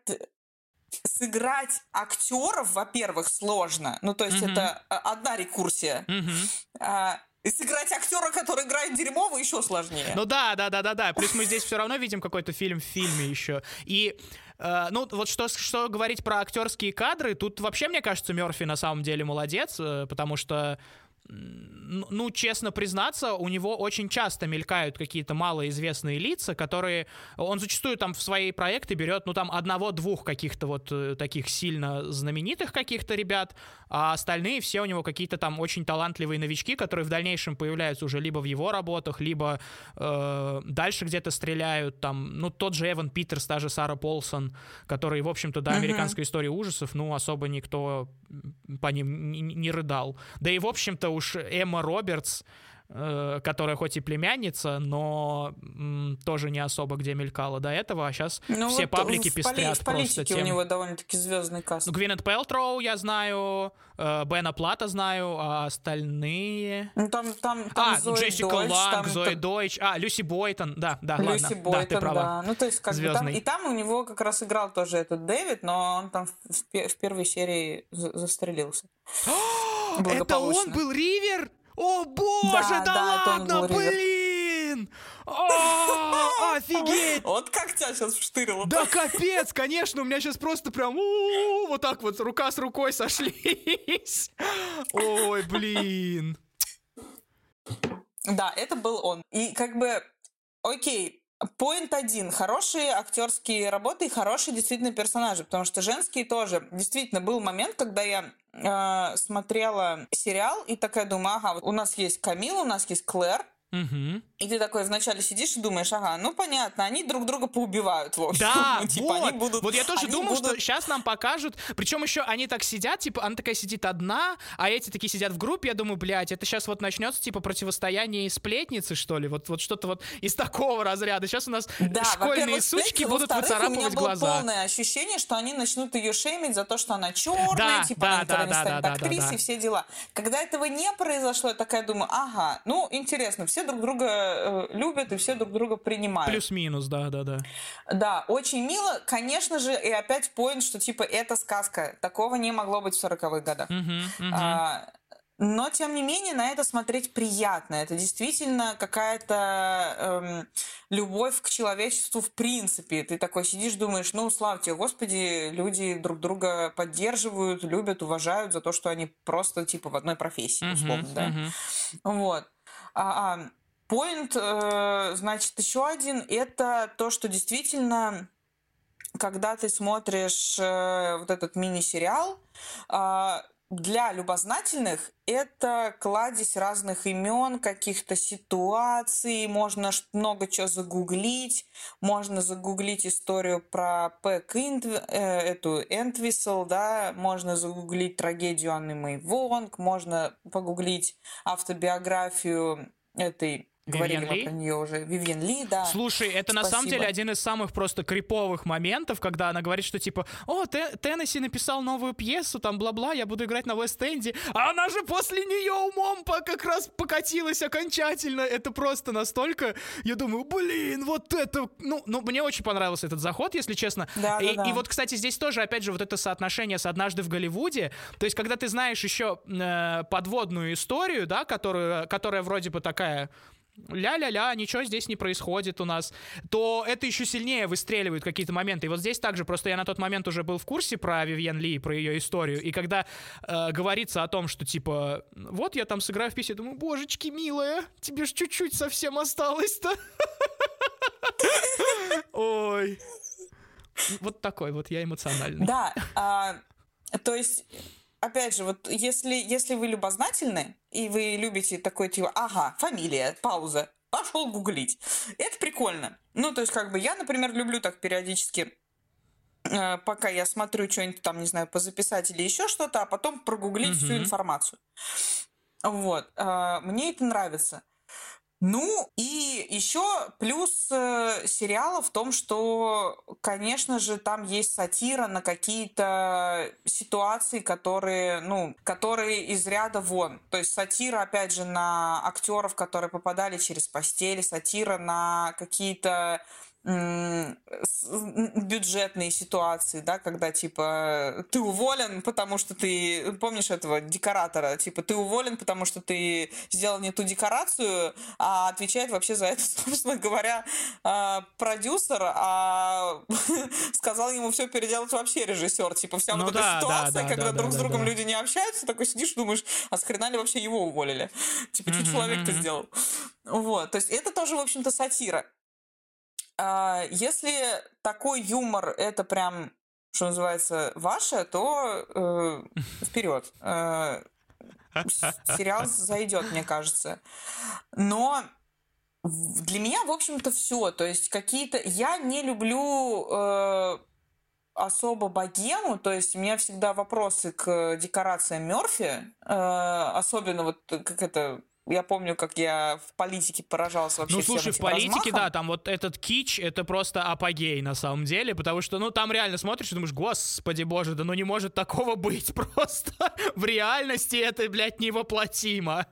сыграть актеров, во-первых, сложно. Ну, то есть mm-hmm. это одна рекурсия. Mm-hmm. А, и сыграть актера, который играет дерьмово, еще сложнее. Ну да, да, да, да, да. Плюс мы здесь все равно видим какой-то фильм в фильме еще. И Uh, ну, вот что, что говорить про актерские кадры, тут вообще, мне кажется, Мерфи на самом деле молодец, э, потому что ну, честно признаться, у него очень часто мелькают какие-то малоизвестные лица, которые... Он зачастую там в свои проекты берет, ну, там, одного-двух каких-то вот э, таких сильно знаменитых каких-то ребят, а остальные все у него какие-то там очень талантливые новички, которые в дальнейшем появляются уже либо в его работах, либо э, дальше где-то стреляют, там, ну, тот же Эван Питерс, та же Сара Полсон, которые, в общем-то, до американской uh-huh. истории ужасов, ну, особо никто по ним не, не рыдал. Да и, в общем-то, уж Эмма Робертс, э, которая хоть и племянница, но м, тоже не особо где мелькала до этого, а сейчас ну, все вот паблики пестрят в просто тем. у него довольно-таки звездный каст. Ну, Гвинет Пелтроу я знаю, э, Бена Плата знаю, а остальные... Ну, там, там, там а, Зои Джессика Дойч, Ланг, там, Зои там... Дойч, а, Люси Бойтон, да, да, Люси ладно, Бойтон, да, ты права. да. Ну, то есть, как бы там, и там у него как раз играл тоже этот Дэвид, но он там в, в первой серии застрелился. [GASPS] [GASPS] Это он был Ривер? О боже, да, да, да ладно, блин! О, [LAUGHS] офигеть! Вот как тебя сейчас вштырило. Да капец, конечно, у меня сейчас просто прям вот так вот рука с рукой сошлись. [LAUGHS] Ой, блин. Да, это был он. И как бы, окей, Поинт один. Хорошие актерские работы и хорошие действительно персонажи, потому что женские тоже. Действительно, был момент, когда я э, смотрела сериал и такая думаю, ага, вот у нас есть Камила, у нас есть Клэр, Мгм. и ты такой вначале сидишь и думаешь, ага, ну понятно, они друг друга поубивают, в общем. Да, [LAUGHS] Ну, типа, вот. они будут, вот я тоже они думал, что будут- сейчас нам покажут. Причем еще они так сидят, типа, она такая сидит одна, а эти такие сидят в группе. Я думаю, блядь, это сейчас вот начнется, типа, противостояние сплетницы, что ли? Вот, вот что-то вот из такого разряда. Сейчас у нас Да, школьные сучки будут во-вторых, У меня выцарапывать было глаза. полное ощущение, что они начнут ее шеймить за то, что она черная, Да, типа да, она никогда да, не да, станет да, да, актрисой, да. все дела. Когда этого не произошло, я такая думаю, ага, ну, интересно, все друг друга э, любят и все друг друга принимают. Плюс-минус, да, да, да. Да, очень мило. Конечно же, и опять поинт, что типа это сказка. Такого не могло быть в 40-х годах. Мгм, мгм. А, но, тем не менее, на это смотреть приятно. Это действительно какая-то эм, любовь к человечеству в принципе. Ты такой сидишь, думаешь, ну, слава тебе, Господи, люди друг друга поддерживают, любят, уважают за то, что они просто, типа, в одной профессии, условно, да. мгм. Вот. А, Поинт, значит, еще один, это то, что действительно, когда ты смотришь э, вот этот мини-сериал, а, для любознательных это кладезь разных имен, каких-то ситуаций, можно много чего загуглить, можно загуглить историю про Пэк Интв- э, эту Энтвисел, да, можно загуглить трагедию Анны Мэй Вонг, можно погуглить автобиографию этой, говорили Вивьен мы Ли? про нее уже, Вивьен Ли, да. Слушай, это на самом Спасибо. деле один из самых просто криповых моментов, когда она говорит, что типа, о, Те- Теннесси написал новую пьесу, там бла-бла, я буду играть на Вест-Энде, а она же после нее умом по- как раз покатилась окончательно. Это просто настолько, я думаю, блин, вот это, ну, ну мне очень понравился этот заход, если честно. Да, и, да, да. и вот, кстати, здесь тоже, опять же, вот это соотношение с «Однажды в Голливуде», то есть, когда ты знаешь еще э, подводную историю, да, которую, которая вроде бы такая ля-ля-ля, ничего здесь не происходит у нас, то это еще сильнее выстреливают какие-то моменты. И вот здесь также, просто я на тот момент уже был в курсе про Вивьен Ли, про ее историю, и когда э, говорится о том, что типа, вот я там сыграю в песне, думаю, божечки, милая, тебе ж чуть-чуть совсем осталось-то. [LAUGHS] Ой. Вот такой вот я эмоциональный. Да, а, то есть, опять же, вот если, если вы любознательны, и вы любите такой типа, ага, фамилия, пауза, пошел гуглить. Это прикольно. Ну, то есть, как бы, я, например, люблю так периодически э, пока я смотрю что-нибудь там, не знаю, позаписать или еще что-то, а потом прогуглить всю Мгм. информацию. Вот. э, Мне это нравится. Ну, и еще плюс э, сериала в том, что, конечно же, там есть сатира на какие-то ситуации, которые, ну, которые из ряда вон. То есть сатира, опять же, на актеров, которые попадали через постель, сатира на какие-то бюджетные ситуации, да, когда типа ты уволен, потому что ты помнишь этого декоратора, типа ты уволен, потому что ты сделал не ту декорацию, а отвечает вообще за это, [LAUGHS] собственно говоря, а, продюсер, а [LAUGHS] сказал ему все переделать вообще режиссер, типа вся Ну вот да, эта ситуация, да, когда да, друг да, с другом люди не общаются, такой сидишь, думаешь, а с хрена ли вообще его уволили? Типа, что человек-то сделал? Вот, то есть это тоже, в общем-то, сатира. А, Если такой юмор это прям, что называется, ваше, то вперед. Сериал зайдет, мне кажется. Но для меня, в общем-то, все. То есть какие-то... Я не люблю э, особо богему, то есть у меня всегда вопросы к декорациям Мерфи, э, особенно вот как это... Я помню, как я в политике поражался вообще Ну, слушай, в политике, размахом. да, там вот этот кич, это просто апогей на самом деле, потому что, ну, там реально смотришь и думаешь, господи боже, да ну не может такого быть [LAUGHS] просто. В реальности это, блядь, невоплотимо.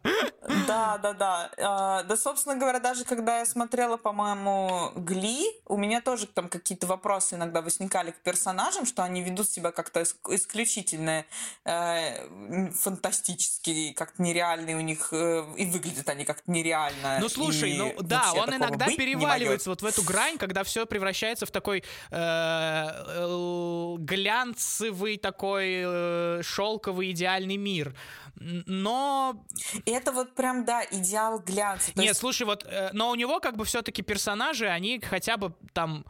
Да, [LAUGHS] да, да. А, Да, собственно говоря, даже когда я смотрела, по-моему, Гли, у меня тоже там какие-то вопросы иногда возникали к персонажам, что они ведут себя как-то иск- исключительно э, фантастически, как-то нереальные у них, э, и выглядят они как-то нереально. Ну слушай, и ну да, он иногда переваливается вот в эту грань, когда все превращается в такой э, глянцевый такой э, шелковый идеальный мир. но... Это вот прям, да, идеал глянца. Нет, есть- слушай, вот, э, но у него как бы все-таки персонажи, они хотя бы там...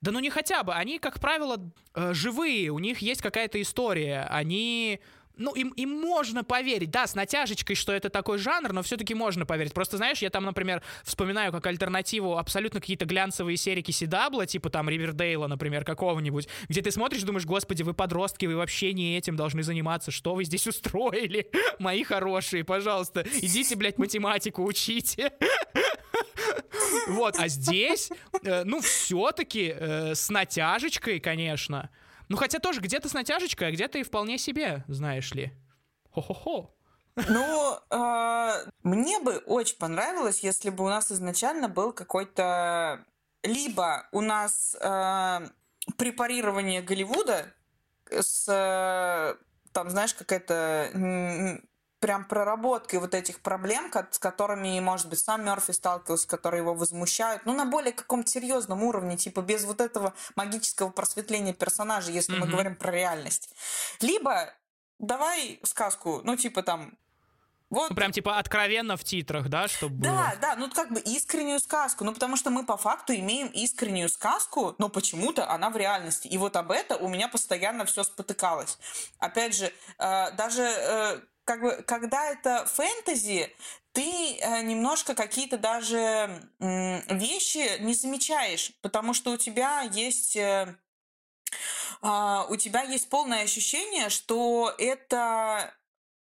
Да ну не хотя бы, они, как правило, живые, у них есть какая-то история, они... Ну, им, им можно поверить, да, с натяжечкой, что это такой жанр, но все-таки можно поверить. Просто, знаешь, я там, например, вспоминаю как альтернативу абсолютно какие-то глянцевые серики Сидабла, типа там Ривердейла, например, какого-нибудь, где ты смотришь, думаешь, господи, вы подростки, вы вообще не этим должны заниматься, что вы здесь устроили, [LAUGHS] мои хорошие, пожалуйста, идите, блядь, математику учите. [LAUGHS] Вот, а здесь, э, ну, все-таки с натяжечкой, конечно. Ну, хотя тоже где-то с натяжечкой, а где-то и вполне себе, знаешь ли. Хо-хо-хо. Ну, э, мне бы очень понравилось, если бы у нас изначально был какой-то... Либо у нас э, препарирование Голливуда с, э, там, знаешь, какая-то прям проработкой вот этих проблем, с которыми, может быть, сам Мерфи сталкивался, которые его возмущают, ну, на более каком-то серьезном уровне, типа без вот этого магического просветления персонажа, если мы Мгм. говорим про реальность. Либо давай сказку, ну, типа там, вот Ну, прям типа откровенно в титрах, да, чтобы было. да, да, ну как бы искреннюю сказку. Ну потому что мы по факту имеем искреннюю сказку, но почему-то она в реальности. И вот об это у меня постоянно все спотыкалось. Опять же, э, даже э, как бы, когда это фэнтези, ты э, немножко какие-то даже вещи не замечаешь, потому что у тебя есть... э, а, у тебя есть полное ощущение, что это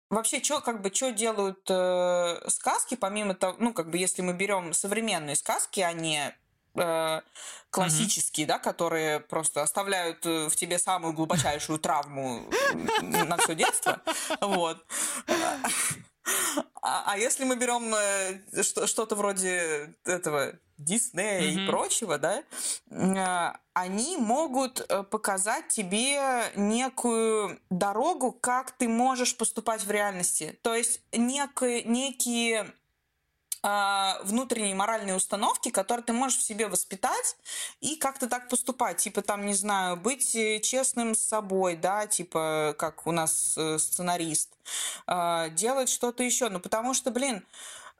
Вообще, что как бы что делают э, сказки, помимо того, ну как бы если мы берем современные сказки, а не э, классические, да, которые просто оставляют э, в тебе самую глубочайшую травму на все детство, вот. А, а если мы берем э, что- что-то вроде этого Диснея и прочего, да, э, они могут показать тебе некую дорогу, как ты можешь поступать в реальности. То есть некие, некие а, внутренние моральные установки, которые ты можешь в себе воспитать и как-то так поступать. Типа там, не знаю, быть э, честным с собой, да, типа как у нас э, сценарист. А, делать что-то еще. Ну, потому что, блин,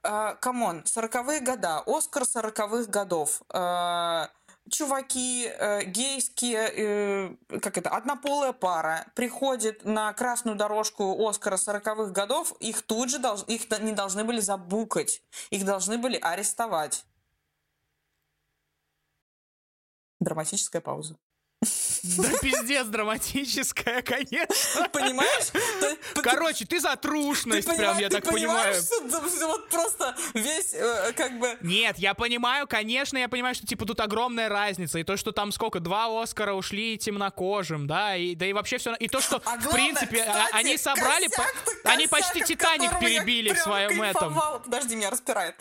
а, come on, сороковые года, Оскар сороковых годов. а, Чуваки э, гейские, э, как это, однополая пара приходит на красную дорожку Оскара сороковых годов, их тут же долж- их не должны были забукать, их должны были арестовать. Драматическая пауза. Да пиздец драматическая, конечно. Понимаешь? Короче, ты за трушность, прям, я так понимаю. вот просто весь, э, как бы... Нет, я понимаю, конечно, я понимаю, что типа тут огромная разница. И то, что там сколько, два Оскара ушли темнокожим, да, и да и вообще все. И то, что, А в главное, принципе, а- они собрали. Они почти Титаник перебили в своем этом. Подожди, меня распирает.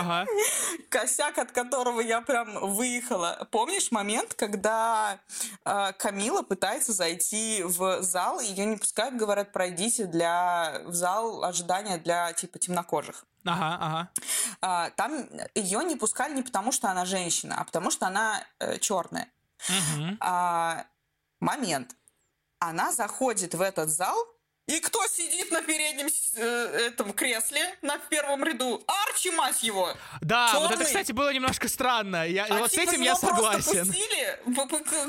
Ага. [LAUGHS] Косяк, от которого я прям выехала. Помнишь момент, когда э, Камила пытается зайти в зал, ее не пускают, говорят, пройдите для, в зал ожидания для, типа, темнокожих. Ага, ага. А, там ее не пускали не потому, что она женщина, а потому, что она черная. Мгм. А, момент. Она заходит в этот зал, и кто сидит на переднем с- э, этом кресле на первом ряду? Арчи, мать его! Да, вот это, кстати, было немножко странно. Я, А вот с типа этим его я согласен. пустили?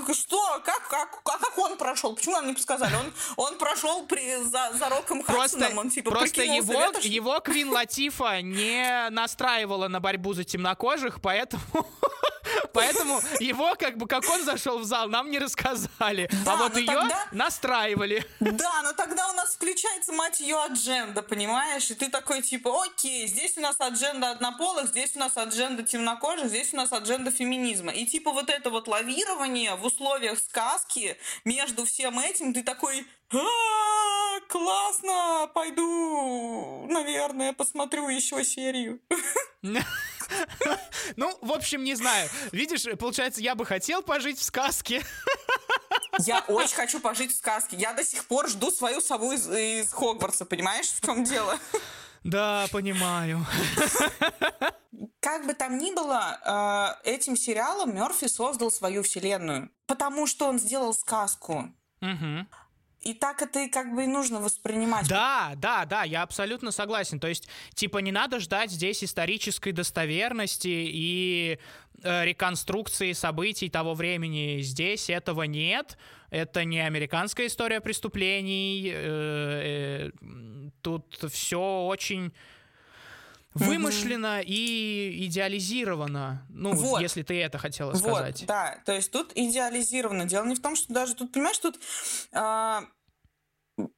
К- Что? Как, как, а как он прошел? Почему нам не сказали? Он, он прошел при, за, за Роком Просто, Хадсоном, он типа просто его, ветошью. его Квин Латифа не настраивала на борьбу за темнокожих, поэтому, [LAUGHS] поэтому его, как бы, как он зашел в зал, нам не рассказали. а Да, вот но ее тогда- настраивали. Да, но тогда у нас включается, мать ее, адженда, понимаешь? И ты такой, типа, окей, здесь у нас адженда однополых, здесь у нас адженда темнокожих, здесь у нас адженда феминизма. И типа вот это вот лавирование в условиях сказки между всем этим, ты такой, «А, классно, пойду, наверное, посмотрю еще серию. [LAUGHS] Ну, в общем, не знаю. Видишь, получается, я бы хотел пожить в сказке. [LAUGHS] Я очень хочу пожить в сказке. Я до сих пор жду свою сову из, из Хогвартса, понимаешь, в чем дело? Да, понимаю. Как бы там ни было, э, этим сериалом Мерфи создал свою вселенную. Потому что он сделал сказку. Мгм. И так это и как бы и нужно воспринимать. Да, да, да, я абсолютно согласен. То есть, типа, не надо ждать здесь исторической достоверности и э, реконструкции событий того времени. Здесь этого нет. Это не американская история преступлений. Э, э, тут все очень вымышленно и идеализировано. Ну, Вот. если ты это хотела Вот, сказать. да, то есть тут идеализировано. Дело не в том, что даже тут, понимаешь, тут а,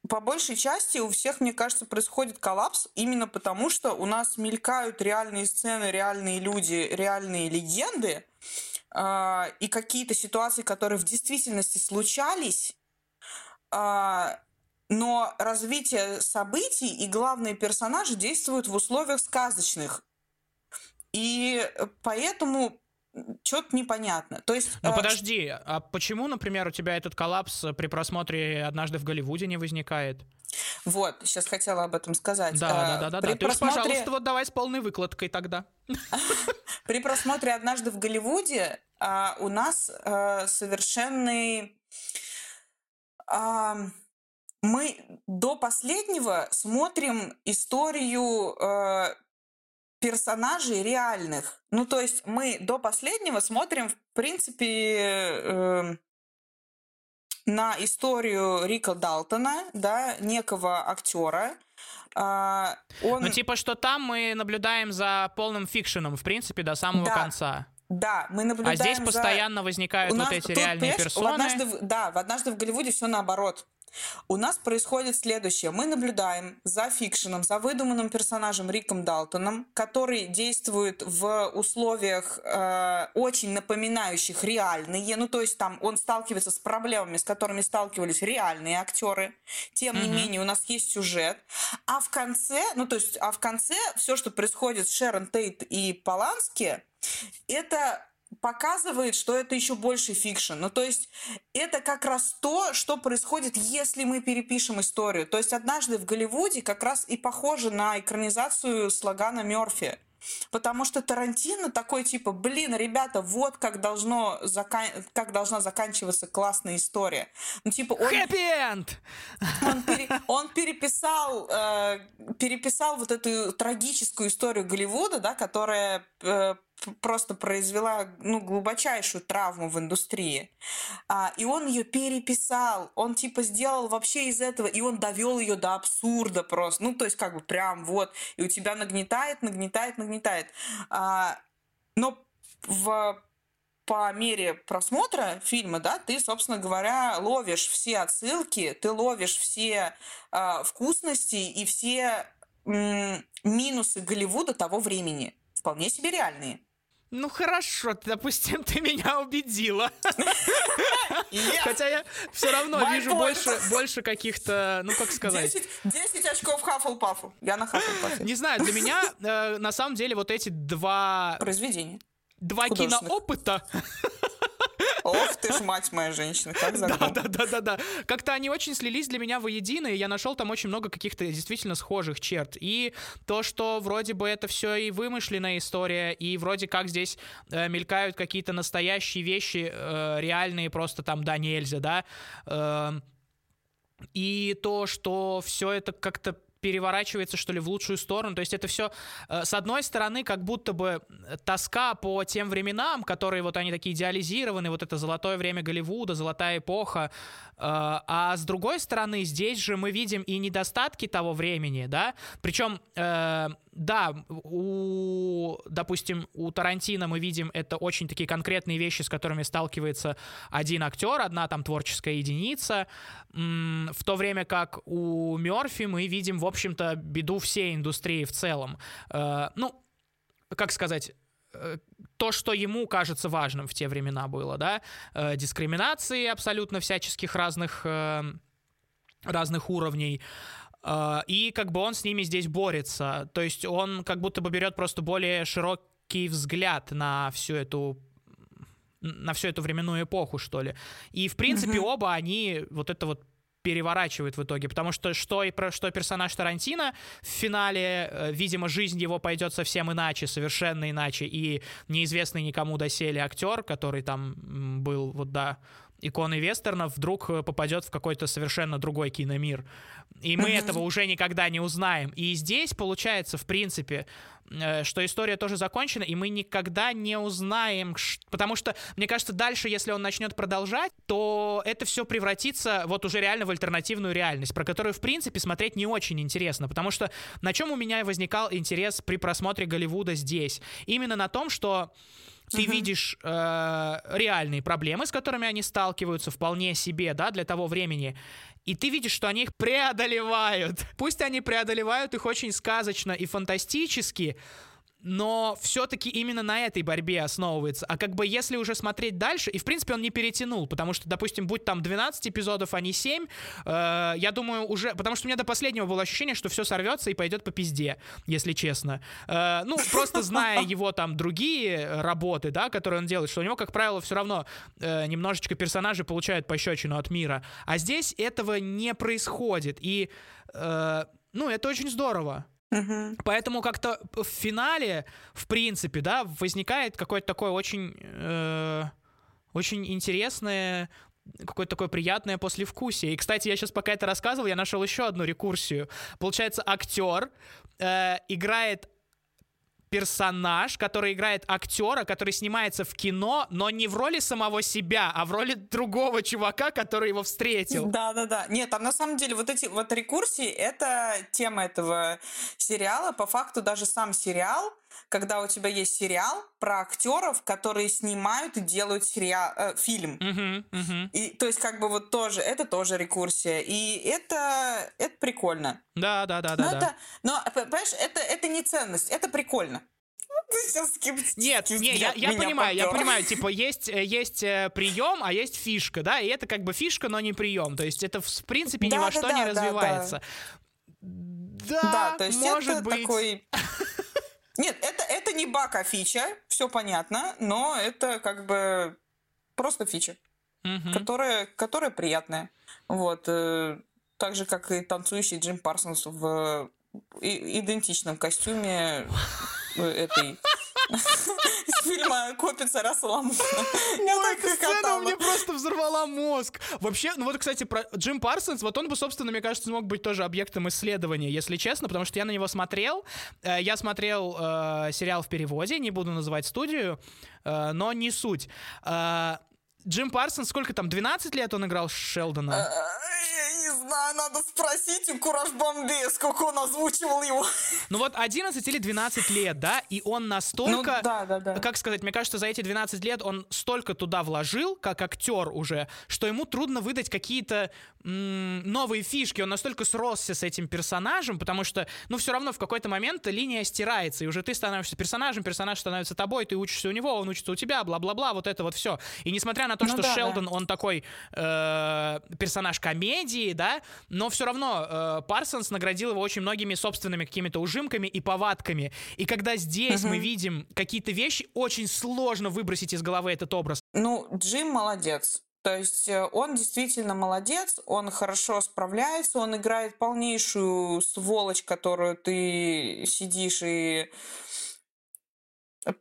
по большей части у всех, мне кажется, происходит коллапс именно потому, что у нас мелькают реальные сцены, реальные люди, реальные легенды а, и какие-то ситуации, которые в действительности случались, а, но развитие событий и главные персонажи действуют в условиях сказочных. И поэтому что-то непонятно. То есть, Ну э, подожди, а почему, например, у тебя этот коллапс при просмотре однажды в Голливуде не возникает? вот, сейчас хотела об этом сказать. Да, Э, да, да, да, При да. Ты уж, просмотре, пожалуйста, вот давай с полной выкладкой тогда. [LAUGHS] при просмотре однажды в Голливуде а, у нас а, совершенный а, мы до последнего смотрим историю э, персонажей реальных. Ну, то есть мы до последнего смотрим, в принципе, э, на историю Рика Далтона, да, некого актера. А, он, Ну, типа, что там мы наблюдаем за полным фикшеном, в принципе, до самого Да. конца. да, мы А наблюдаем здесь за- постоянно возникают У вот нас эти тут, реальные понимаешь, в персоны. однажды да, в однажды в Голливуде все наоборот. У нас происходит следующее. Мы наблюдаем за фикшеном, за выдуманным персонажем Риком Далтоном, который действует в условиях э, очень напоминающих реальные. Ну, то есть там он сталкивается с проблемами, с которыми сталкивались реальные актеры. Тем не Мгм. менее, у нас есть сюжет. А в конце, ну, то есть, а в конце все, что происходит с Шерон Тейт и Полански, это показывает, что это еще больше fiction. Ну, то есть это как раз то, что происходит, если мы перепишем историю. То есть однажды в Голливуде как раз и похоже на экранизацию слогана Мерфи. Потому что Тарантино такой типа, блин, ребята, вот как, должно зака- как должна заканчиваться классная история. Ну, типа, он, Хэппи-энд! он, пере- он переписал, э, переписал вот эту трагическую историю Голливуда, да, которая э, просто произвела ну, глубочайшую травму в индустрии. А, и он ее переписал, он типа сделал вообще из этого, и он довел ее до абсурда просто. Ну, то есть как бы прям вот, и у тебя нагнетает, нагнетает, нагнетает. А, но в по мере просмотра фильма, да, ты, собственно говоря, ловишь все отсылки, ты ловишь все а, вкусности и все м, минусы Голливуда того времени. Вполне себе реальные. Ну хорошо, допустим, [LAUGHS] ты меня убедила. [LAUGHS] Хотя я все равно My вижу point. больше, больше каких-то, ну как сказать. 10, 10 очков Хаффлпафу. Я на Хаффлпафе. Не знаю, для меня э, на самом деле вот эти два, Произведение. два киноопыта, [LAUGHS] Ох ты ж, мать моя женщина, как загнул. да-да-да-да, как-то они очень слились для меня воедино, и я нашел там очень много каких-то действительно схожих черт. И то, что вроде бы это все и вымышленная история, и вроде как здесь э, мелькают какие-то настоящие вещи, э, реальные просто там да нельзя, да, Эм, и то, что все это как-то переворачивается, что ли, в лучшую сторону. То есть это все, с одной стороны, как будто бы э, тоска по тем временам, которые вот они такие идеализированы, вот это золотое время Голливуда, золотая эпоха, э, а с другой стороны, здесь же мы видим и недостатки того времени, да, причем, э, да, у, допустим, у Тарантино мы видим это очень такие конкретные вещи, с которыми сталкивается один актер, одна там творческая единица, в то время как у Мерфи мы видим, в общем-то, беду всей индустрии в целом. Э, ну, как сказать, э, то, что ему кажется важным в те времена было, да, э, дискриминации абсолютно всяческих разных, э, разных уровней, и как бы он с ними здесь борется, то есть он как будто бы берет просто более широкий взгляд на всю эту на всю эту временную эпоху, что ли. И, в принципе, оба они вот это вот переворачивают в итоге, потому что что, и про, что персонаж Тарантино в финале, э, видимо, жизнь его пойдет совсем иначе, совершенно иначе, и неизвестный никому доселе актер, который там был, вот да, иконы вестернов вдруг э, попадет в какой-то совершенно другой киномир. И мы этого уже никогда не узнаем. И здесь получается, в принципе, э, что история тоже закончена, и мы никогда не узнаем, потому что, мне кажется, дальше, если он начнет продолжать, то это все превратится вот уже реально в альтернативную реальность, про которую, в принципе, смотреть не очень интересно, потому что на чем у меня возникал интерес при просмотре Голливуда здесь? Именно на том, что ты uh-huh. видишь э, реальные проблемы, с которыми они сталкиваются вполне себе, да, для того времени, и ты видишь, что они их преодолевают. Пусть они преодолевают их очень сказочно и фантастически, но все-таки именно на этой борьбе основывается. А как бы если уже смотреть дальше, и в принципе он не перетянул, потому что, допустим, будь там 12 эпизодов, а не 7, э, я думаю, уже... Потому что у меня до последнего было ощущение, что все сорвется и пойдет по пизде, если честно. Э, ну, просто зная его там другие работы, да, которые он делает, что у него, как правило, все равно э, немножечко персонажи получают пощечину от мира. А здесь этого не происходит. И, э, ну, это очень здорово. Угу. Поэтому как-то в финале, в принципе, да, возникает какое-то такое очень, э, очень интересное какое-то такое приятное послевкусие. И, кстати, я сейчас пока это рассказывал, я нашел еще одну рекурсию. Получается, актер э, играет персонаж, который играет актера, который снимается в кино, но не в роли самого себя, а в роли другого чувака, который его встретил. Да, да, да. Нет, там на самом деле вот эти вот рекурсии это тема этого сериала. По факту даже сам сериал когда у тебя есть сериал про актеров, которые снимают и делают сериал, э, фильм. Uh-huh, uh-huh. И, то есть, как бы вот тоже, это тоже рекурсия. И это, это прикольно. Да, да, да, да. Но, да. Это, но понимаешь, это, это не ценность, это прикольно. Ты сейчас Нет, не, я, я понимаю, попер. я понимаю, [LAUGHS] типа есть, э, есть э, прием, а есть фишка, да, и это как бы фишка, но не прием. То есть это в принципе ни да, во да, что да, не развивается. Да, да, то есть может это быть. такой [LAUGHS] Нет, это, это не баг, а фича, все понятно, но это как бы просто фича, угу. которая, которая приятная. Вот. Э, так же, как и танцующий Джим Парсонс в идентичном костюме э, этой из фильма «Копи царя Соломона». Ой, эта сцена мне просто взорвала мозг. Вообще, ну вот, кстати, про Джим Парсонс, вот он бы, собственно, мне кажется, смог быть тоже объектом исследования, если честно, потому что я на него смотрел. Э, я смотрел э, сериал в переводе, не буду называть студию, э, но не суть. Джим Парсонс, сколько там, 12 лет он играл Шелдона? Знаю, надо спросить у Кураж Бомбе, сколько он озвучивал его. Ну вот 11 или 12 лет, да, и он настолько, ну, да, да, да. как сказать, мне кажется, за эти 12 лет он столько туда вложил, как актер уже, что ему трудно выдать какие-то новые фишки, он настолько сросся с этим персонажем, потому что, ну, все равно в какой-то момент линия стирается, и уже ты становишься персонажем, персонаж становится тобой, ты учишься у него, он учится у тебя, бла-бла-бла, вот это вот все. И несмотря на то, ну, что да, Шелдон, да. он такой э, персонаж комедии, да, но все равно э, Парсонс наградил его очень многими собственными какими-то ужимками и повадками. И когда здесь угу. мы видим какие-то вещи, очень сложно выбросить из головы этот образ. Ну, Джим молодец. То есть э, он действительно молодец, он хорошо справляется, он играет полнейшую сволочь, которую ты сидишь и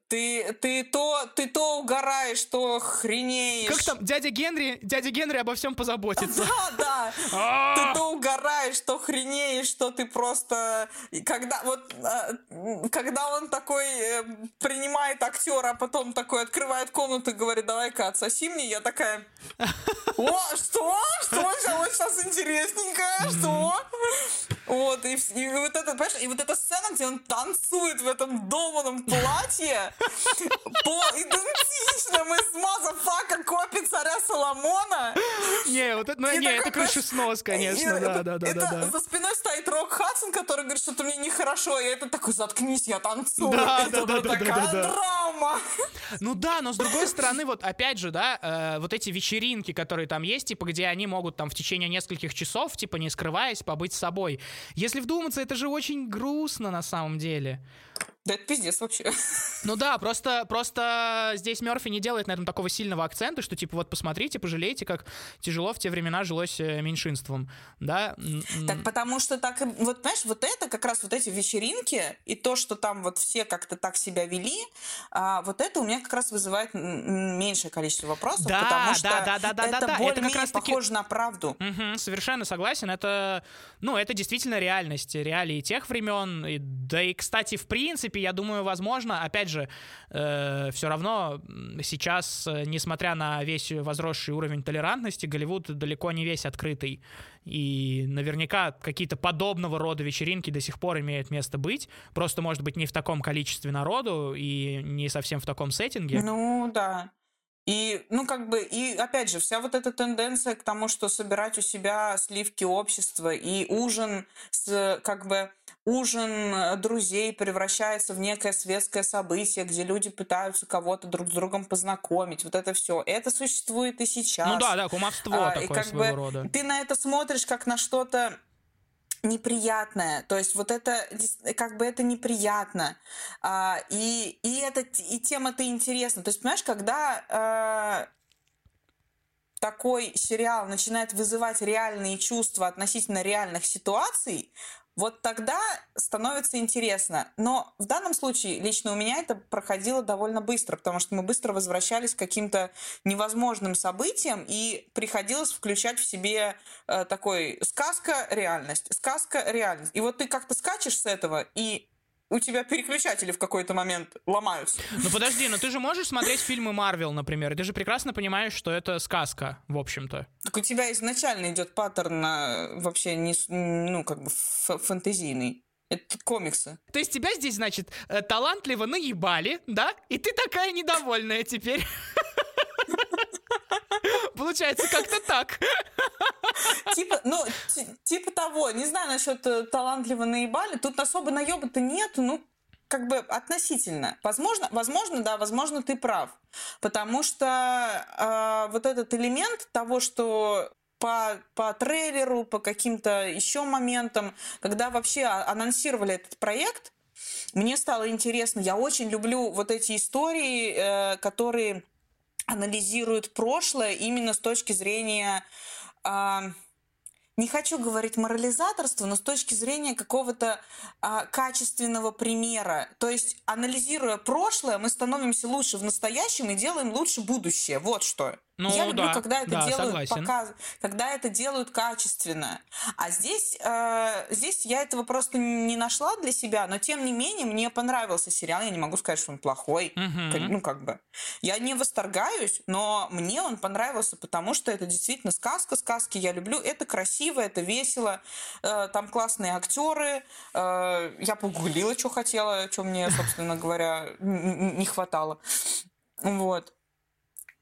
ты, ты, то, ты то угораешь, то хренеешь. Как там, дядя Генри, дядя Генри обо всем позаботится. Да, да. А! Ты то угораешь, то хренеешь, что ты просто... Когда вот, а, когда он такой э, принимает актера, а потом такой открывает комнату и говорит, давай-ка отсоси мне, я такая... О, что? Что? Сейчас интересненько, что? Вот, и, и вот это, понимаешь, и вот эта сцена, где он танцует в этом долбанном платье [LAUGHS] по идентичному из motherfucker копи царя Соломона. Не, вот это, ну, не, это крышеснос, конечно, да, да, да, да. За спиной стоит Рок Хадсон, который говорит, что-то мне нехорошо, и это такой, заткнись, я танцую. Да, да, да, да, такая драма. Ну да, но с другой стороны, вот опять же, да, э, вот эти вечеринки, которые там есть, типа, где они могут там в течение нескольких часов, типа, не скрываясь, побыть с собой. Если вдуматься, это же очень грустно на самом деле. Да это пиздец вообще. [LAUGHS] Ну да, просто, просто здесь Мерфи не делает на этом такого сильного акцента, что типа вот посмотрите, пожалейте, как тяжело в те времена жилось э, меньшинством, да? Так потому что так, вот знаешь, вот это как раз вот эти вечеринки и то, что там вот все как-то так себя вели, а, вот это у меня как раз вызывает меньшее количество вопросов, да, потому что да, да, да, да, это да, да. более-менее это как раз похоже на правду. Угу, совершенно согласен. Это, ну, это действительно реальность, реалии тех времен. И, да и, кстати, в принципе, я думаю, возможно, опять же, э, все равно сейчас, э, несмотря на весь возросший уровень толерантности, Голливуд далеко не весь открытый. И наверняка какие-то подобного рода вечеринки до сих пор имеют место быть. Просто, может быть, не в таком количестве народу и не совсем в таком сеттинге. Ну, да. И, ну, как бы, и опять же, вся вот эта тенденция к тому, что собирать у себя сливки общества и ужин с, как бы, ужин э, друзей превращается в некое светское событие, где люди пытаются кого-то друг с другом познакомить. Вот это все. Это существует и сейчас. Ну да, да, кумовство а, такое и как своего бы рода. Ты на это смотришь как на что-то неприятное, то есть вот это как бы это неприятно, а, и и это и тема-то интересна, то есть понимаешь, когда а, такой сериал начинает вызывать реальные чувства относительно реальных ситуаций, вот тогда становится интересно. Но в данном случае лично у меня это проходило довольно быстро, потому что мы быстро возвращались к каким-то невозможным событиям, и приходилось включать в себе э, такой сказка-реальность, сказка-реальность. И вот ты как-то скачешь с этого, и у тебя переключатели в какой-то момент ломаются. Ну подожди, но ты же можешь смотреть фильмы Марвел, например, и ты же прекрасно понимаешь, что это сказка, в общем-то. Так у тебя изначально идет паттерн на вообще не, ну, как бы фэнтезийный. Это комиксы. То есть тебя здесь, значит, э, талантливо наебали, да? И ты такая недовольная теперь. [LAUGHS] Получается как-то так. Типа, ну, типа того. Не знаю насчет э, талантливо наебали. Тут особо наеба-то нет. Ну, как бы относительно. Возможно, возможно, да, возможно, ты прав. Потому что э, вот этот элемент того, что по, по трейлеру, по каким-то еще моментам, когда вообще анонсировали этот проект, мне стало интересно. Я очень люблю вот эти истории, э, которые анализируют прошлое именно с точки зрения э, не хочу говорить морализаторство, но с точки зрения какого-то а, качественного примера. То есть, анализируя прошлое, мы становимся лучше в настоящем и делаем лучше будущее. Вот что. Ну, я люблю, да, когда это да, делают показ, когда это делают качественно. А здесь, э, здесь я этого просто не нашла для себя, но тем не менее мне понравился сериал. Я не могу сказать, что он плохой. Uh-huh. Ну, как бы. Я не восторгаюсь, но мне он понравился, потому что это действительно сказка. Сказки я люблю. Это красиво, это весело. Э, там классные актеры. Э, я погуглила, что хотела, что мне, собственно говоря, не хватало. Вот.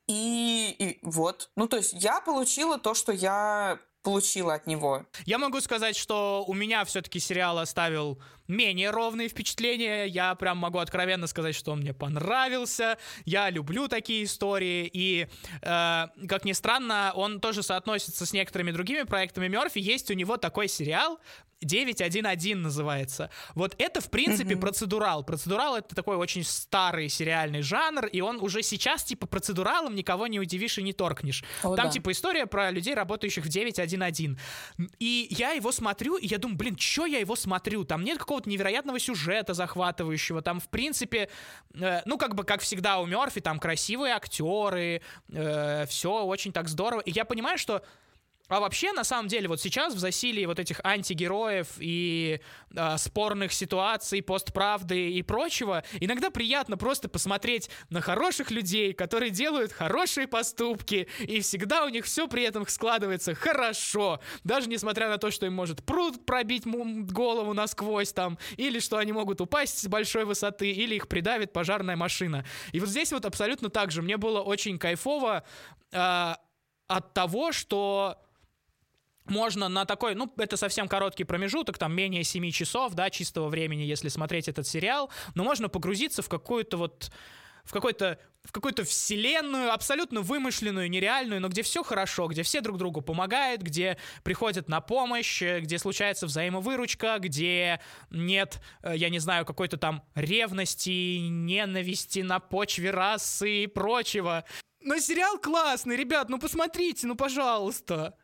И, и вот. Ну, то есть я получила то, что я получила от него. Я могу сказать, что у меня все-таки сериал оставил менее ровные впечатления. Я прям могу откровенно сказать, что он мне понравился. Я люблю такие истории. И, э, как ни странно, он тоже соотносится с некоторыми другими проектами Мерфи. Есть у него такой сериал 911 называется. Вот это, в принципе, mm-hmm. процедурал. Процедурал — это такой очень старый сериальный жанр, и он уже сейчас, типа, процедуралом никого не удивишь и не торкнешь. О, Там, да. типа, история про людей, работающих в 911. И я его смотрю, и я думаю, блин, чё я его смотрю? Там нет какого-то невероятного сюжета захватывающего. Там, в принципе, э, ну, как бы, как всегда у Мерфи, там красивые актеры, э, все очень так здорово. И я понимаю, что а вообще, на самом деле, вот сейчас в засилии вот этих антигероев и э, спорных ситуаций, постправды и прочего, иногда приятно просто посмотреть на хороших людей, которые делают хорошие поступки, и всегда у них все при этом складывается хорошо, даже несмотря на то, что им может пруд пробить голову насквозь там, или что они могут упасть с большой высоты, или их придавит пожарная машина. И вот здесь вот абсолютно так же. Мне было очень кайфово э, от того, что можно на такой, ну, это совсем короткий промежуток, там менее 7 часов, да, чистого времени, если смотреть этот сериал, но можно погрузиться в какую-то вот в какой-то в какую-то вселенную, абсолютно вымышленную, нереальную, но где все хорошо, где все друг другу помогают, где приходят на помощь, э, где случается взаимовыручка, где нет, э, я не знаю, какой-то там ревности, ненависти на почве расы и прочего. Но сериал классный, ребят, ну посмотрите, ну пожалуйста.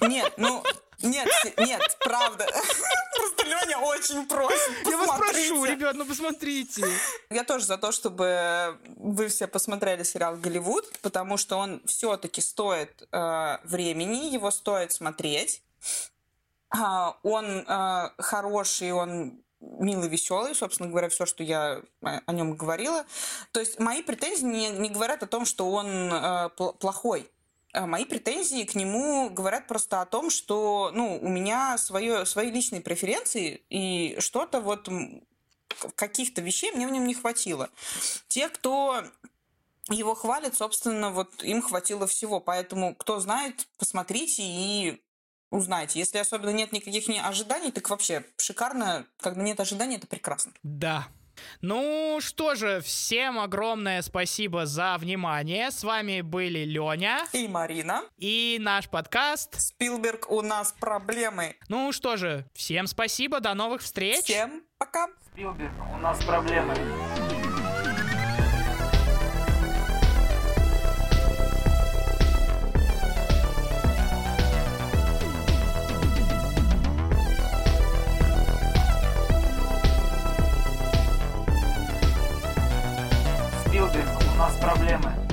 Нет, ну, нет, нет, правда. [LAUGHS] Просто Леня очень просит. Я вас прошу, ребят, ну посмотрите. Я тоже за то, чтобы вы все посмотрели сериал «Голливуд», потому что он все-таки стоит э, времени, его стоит смотреть. А, он э, хороший, он милый, веселый, собственно говоря, все, что я э, о нем говорила. То есть мои претензии не, не говорят о том, что он э, пл- плохой. Э, Мои претензии к нему говорят просто о том, что ну, у меня свое, свои личные преференции, и что-то вот каких-то вещей мне в нем не хватило. Те, кто его хвалит, собственно, вот им хватило всего. Поэтому, кто знает, посмотрите и узнайте. Если особенно нет никаких не ожиданий, так вообще шикарно. Когда нет ожиданий, это прекрасно. Да. Ну что же, всем огромное спасибо за внимание. С вами были Леня И Марина. и наш подкаст. Спилберг, у нас проблемы. Ну что же, всем спасибо, до новых встреч. Всем пока. Спилберг, у нас проблемы. Проблемы.